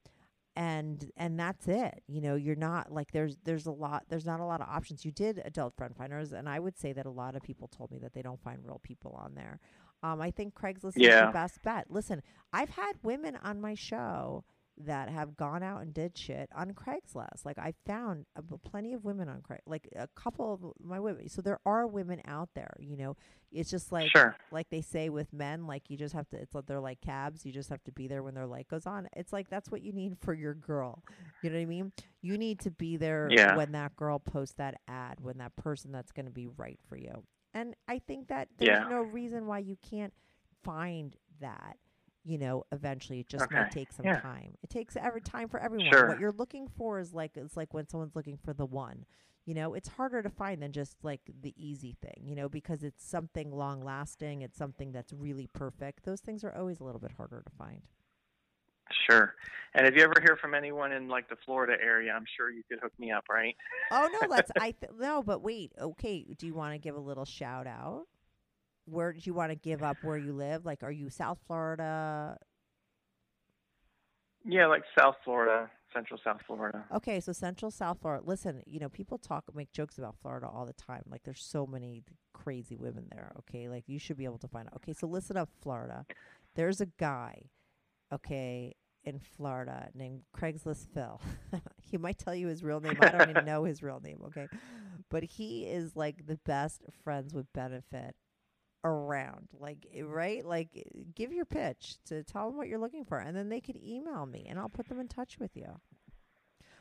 and and that's it you know you're not like there's there's a lot there's not a lot of options. You did adult friend finders and i would say that a lot of people told me that they don't find real people on there. Um i think craigslist is the best bet. Listen i've had women on my show that have gone out and did shit on Craigslist. Like I found uh, plenty of women on Craig, like a couple of my women. So there are women out there. You know, it's just like Sure. like they say with men, like you just have to. It's like they're like cabs. You just have to be there when their light goes on. It's like that's what you need for your girl. You know what I mean? You need to be there Yeah. when that girl posts that ad, when that person that's going to be right for you. And I think that there's Yeah. no reason why you can't find that. You know, eventually it just Okay. might take some Yeah. time. It takes every time for everyone. Sure. What you're looking for is like it's like when someone's looking for the one. You know, it's harder to find than just like the easy thing, you know, because it's something long lasting, it's something that's really perfect. Those things are always a little bit harder to find. Sure. And if you ever hear from anyone in like the Florida area, I'm sure you could hook me up, right? Oh no, let's [LAUGHS] I th- no, but wait. Okay, do you want to give a little shout out? Where do you want to give up where you live? Like are you South Florida? Yeah, like South Florida, Central South Florida. Okay, so Central South Florida. Listen, you know, people talk make jokes about Florida all the time. Like there's so many crazy women there, okay? Like you should be able to find out. Okay, so listen up, Florida. There's a guy, okay, in Florida named Craigslist Phil. [LAUGHS] he might tell you his real name. I don't even [LAUGHS] know his real name, okay? But he is like the best friends with benefit around. Like eh, right? Like eh, give your pitch to tell them what you're looking for and then they could email me and I'll put them in touch with you.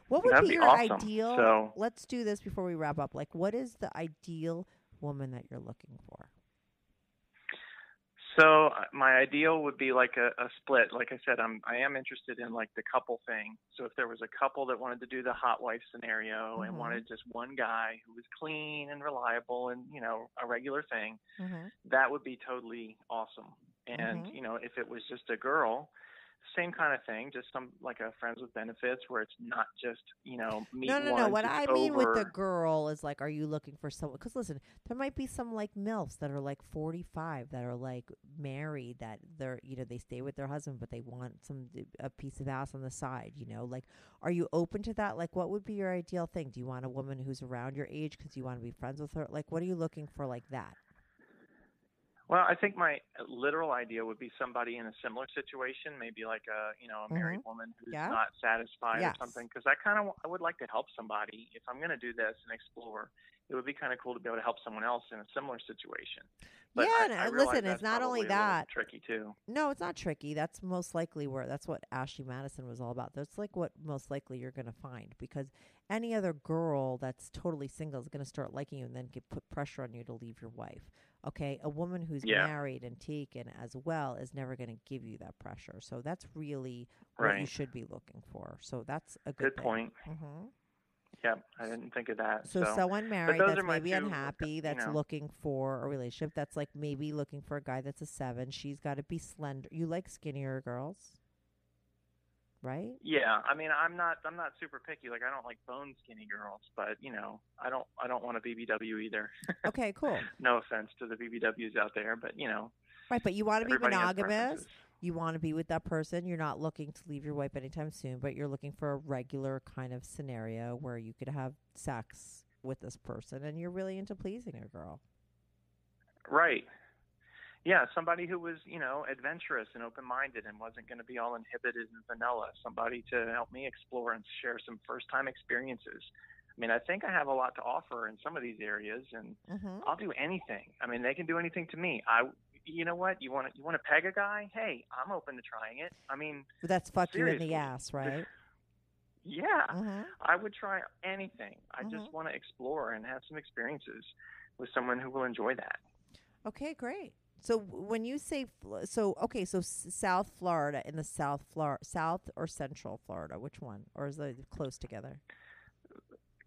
What would That'd be be your awesome. ideal? So- Let's do this before we wrap up. Like what is the ideal woman that you're looking for? So uh, my ideal would be like a, a split. Like I said, I'm I am interested in like the couple thing. So if there was a couple that wanted to do the hot wife scenario Mhm. and wanted just one guy who was clean and reliable and you know a regular thing, Mm-hmm. that would be totally awesome. And Mhm. you know if it was just a girl, same kind of thing, just some like a friends with benefits where it's not just you know meet No, no, no. What I mean with the girl is like, are you looking for someone? Because listen, there might be some like milfs that are like forty-five that are like married that they're you know they stay with their husband but they want some a piece of ass on the side. You know, like, are you open to that? Like, what would be your ideal thing? Do you want a woman who's around your age because you want to be friends with her? Like, what are you looking for like that? Well, I think my literal idea would be somebody in a similar situation, maybe like a you know a married woman who's Mm-hmm. Yeah. not satisfied Yes. or something. Because I kind of I would like to help somebody if I'm going to do this and explore. It would be kind of cool to be able to help someone else in a similar situation. But Yeah, I, and, I uh, listen, it's not only probably a little that. tricky too. No, it's not tricky. That's most likely where that's what Ashley Madison was all about. That's like what most likely you're going to find because any other girl that's totally single is going to start liking you and then get put pressure on you to leave your wife. Okay, a woman who's Yeah. married and taken as well is never going to give you that pressure. So that's really what you should be looking for. So that's a good, Good point. hmm Yeah, I didn't think of that. So, someone married that's maybe two, unhappy, you that's know. looking for a relationship, that's like maybe looking for a guy that's a seven. She's got to be slender. You like skinnier girls? Right? Yeah, I mean, I'm not I'm not super picky. Like I don't like bone skinny girls, but you know, I don't I don't want a BBW either. [LAUGHS] Okay, cool. no offense to the BBWs out there, but you know, Right, but you want to be monogamous. You want to be with that person. You're not looking to leave your wife anytime soon, but you're looking for a regular kind of scenario where you could have sex with this person and you're really into pleasing a girl. Right. Yeah, somebody who was, you know, adventurous and open-minded and wasn't going to be all inhibited and vanilla. Somebody to help me explore and share some first-time experiences. I mean, I think I have a lot to offer in some of these areas, and Mm-hmm. I'll do anything. I mean, they can do anything to me. I, you know what? You want to you want to peg a guy? Hey, I'm open to trying it. I mean, But that's fuck you in the ass, right? yeah, mm-hmm. I would try anything. I Mhm. just want to explore and have some experiences with someone who will enjoy that. Okay, great. So when you say so, okay, so South Florida in the South Florida, South or Central Florida, which one, or is it close together?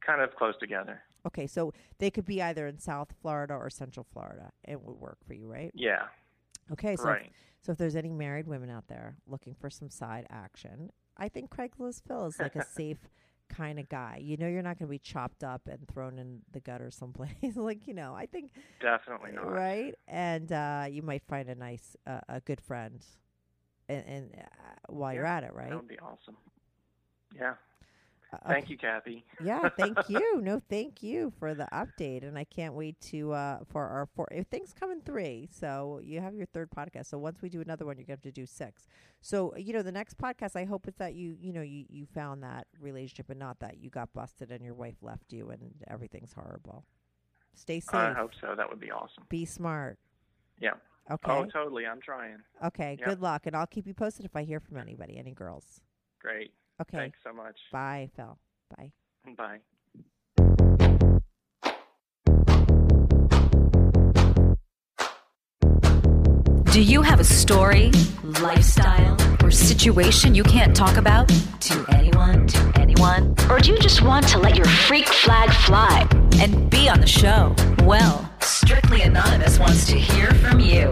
Kind of close together. Okay, so they could be either in South Florida or Central Florida. It would work for you, right? Yeah. Okay, so if- so if there's any married women out there looking for some side action, I think Craigslist Phil is like a [LAUGHS] safe kind of guy. You know, you're not going to be chopped up and thrown in the gutter someplace. [LAUGHS] like you know, I think Definitely not. right, and uh, you might find a nice, uh, a good friend, and, and uh, while you're at it, right? That would be awesome. Yeah. Uh, Thank you, Kathy. yeah, thank [LAUGHS] you. No, thank you for the update, and I can't wait to uh for our four. If things come in three, so you have your third podcast. So once we do another one, you're gonna have to do six. So you know, the next podcast, I hope it's that you you know you you found that relationship and not that you got busted and your wife left you and everything's horrible. Stay safe. I hope so. That would be awesome. Be smart. Yeah. Okay. Oh, totally. I'm trying. okay. yeah. Good luck, and I'll keep you posted if I hear from anybody, any girls. Great. Okay. Thanks so much. Bye, Phil. Bye. Bye. Do you have a story, lifestyle, or situation you can't talk about to anyone, to anyone? Or do you just want to let your freak flag fly and be on the show? Well, Strictly Anonymous wants to hear from you.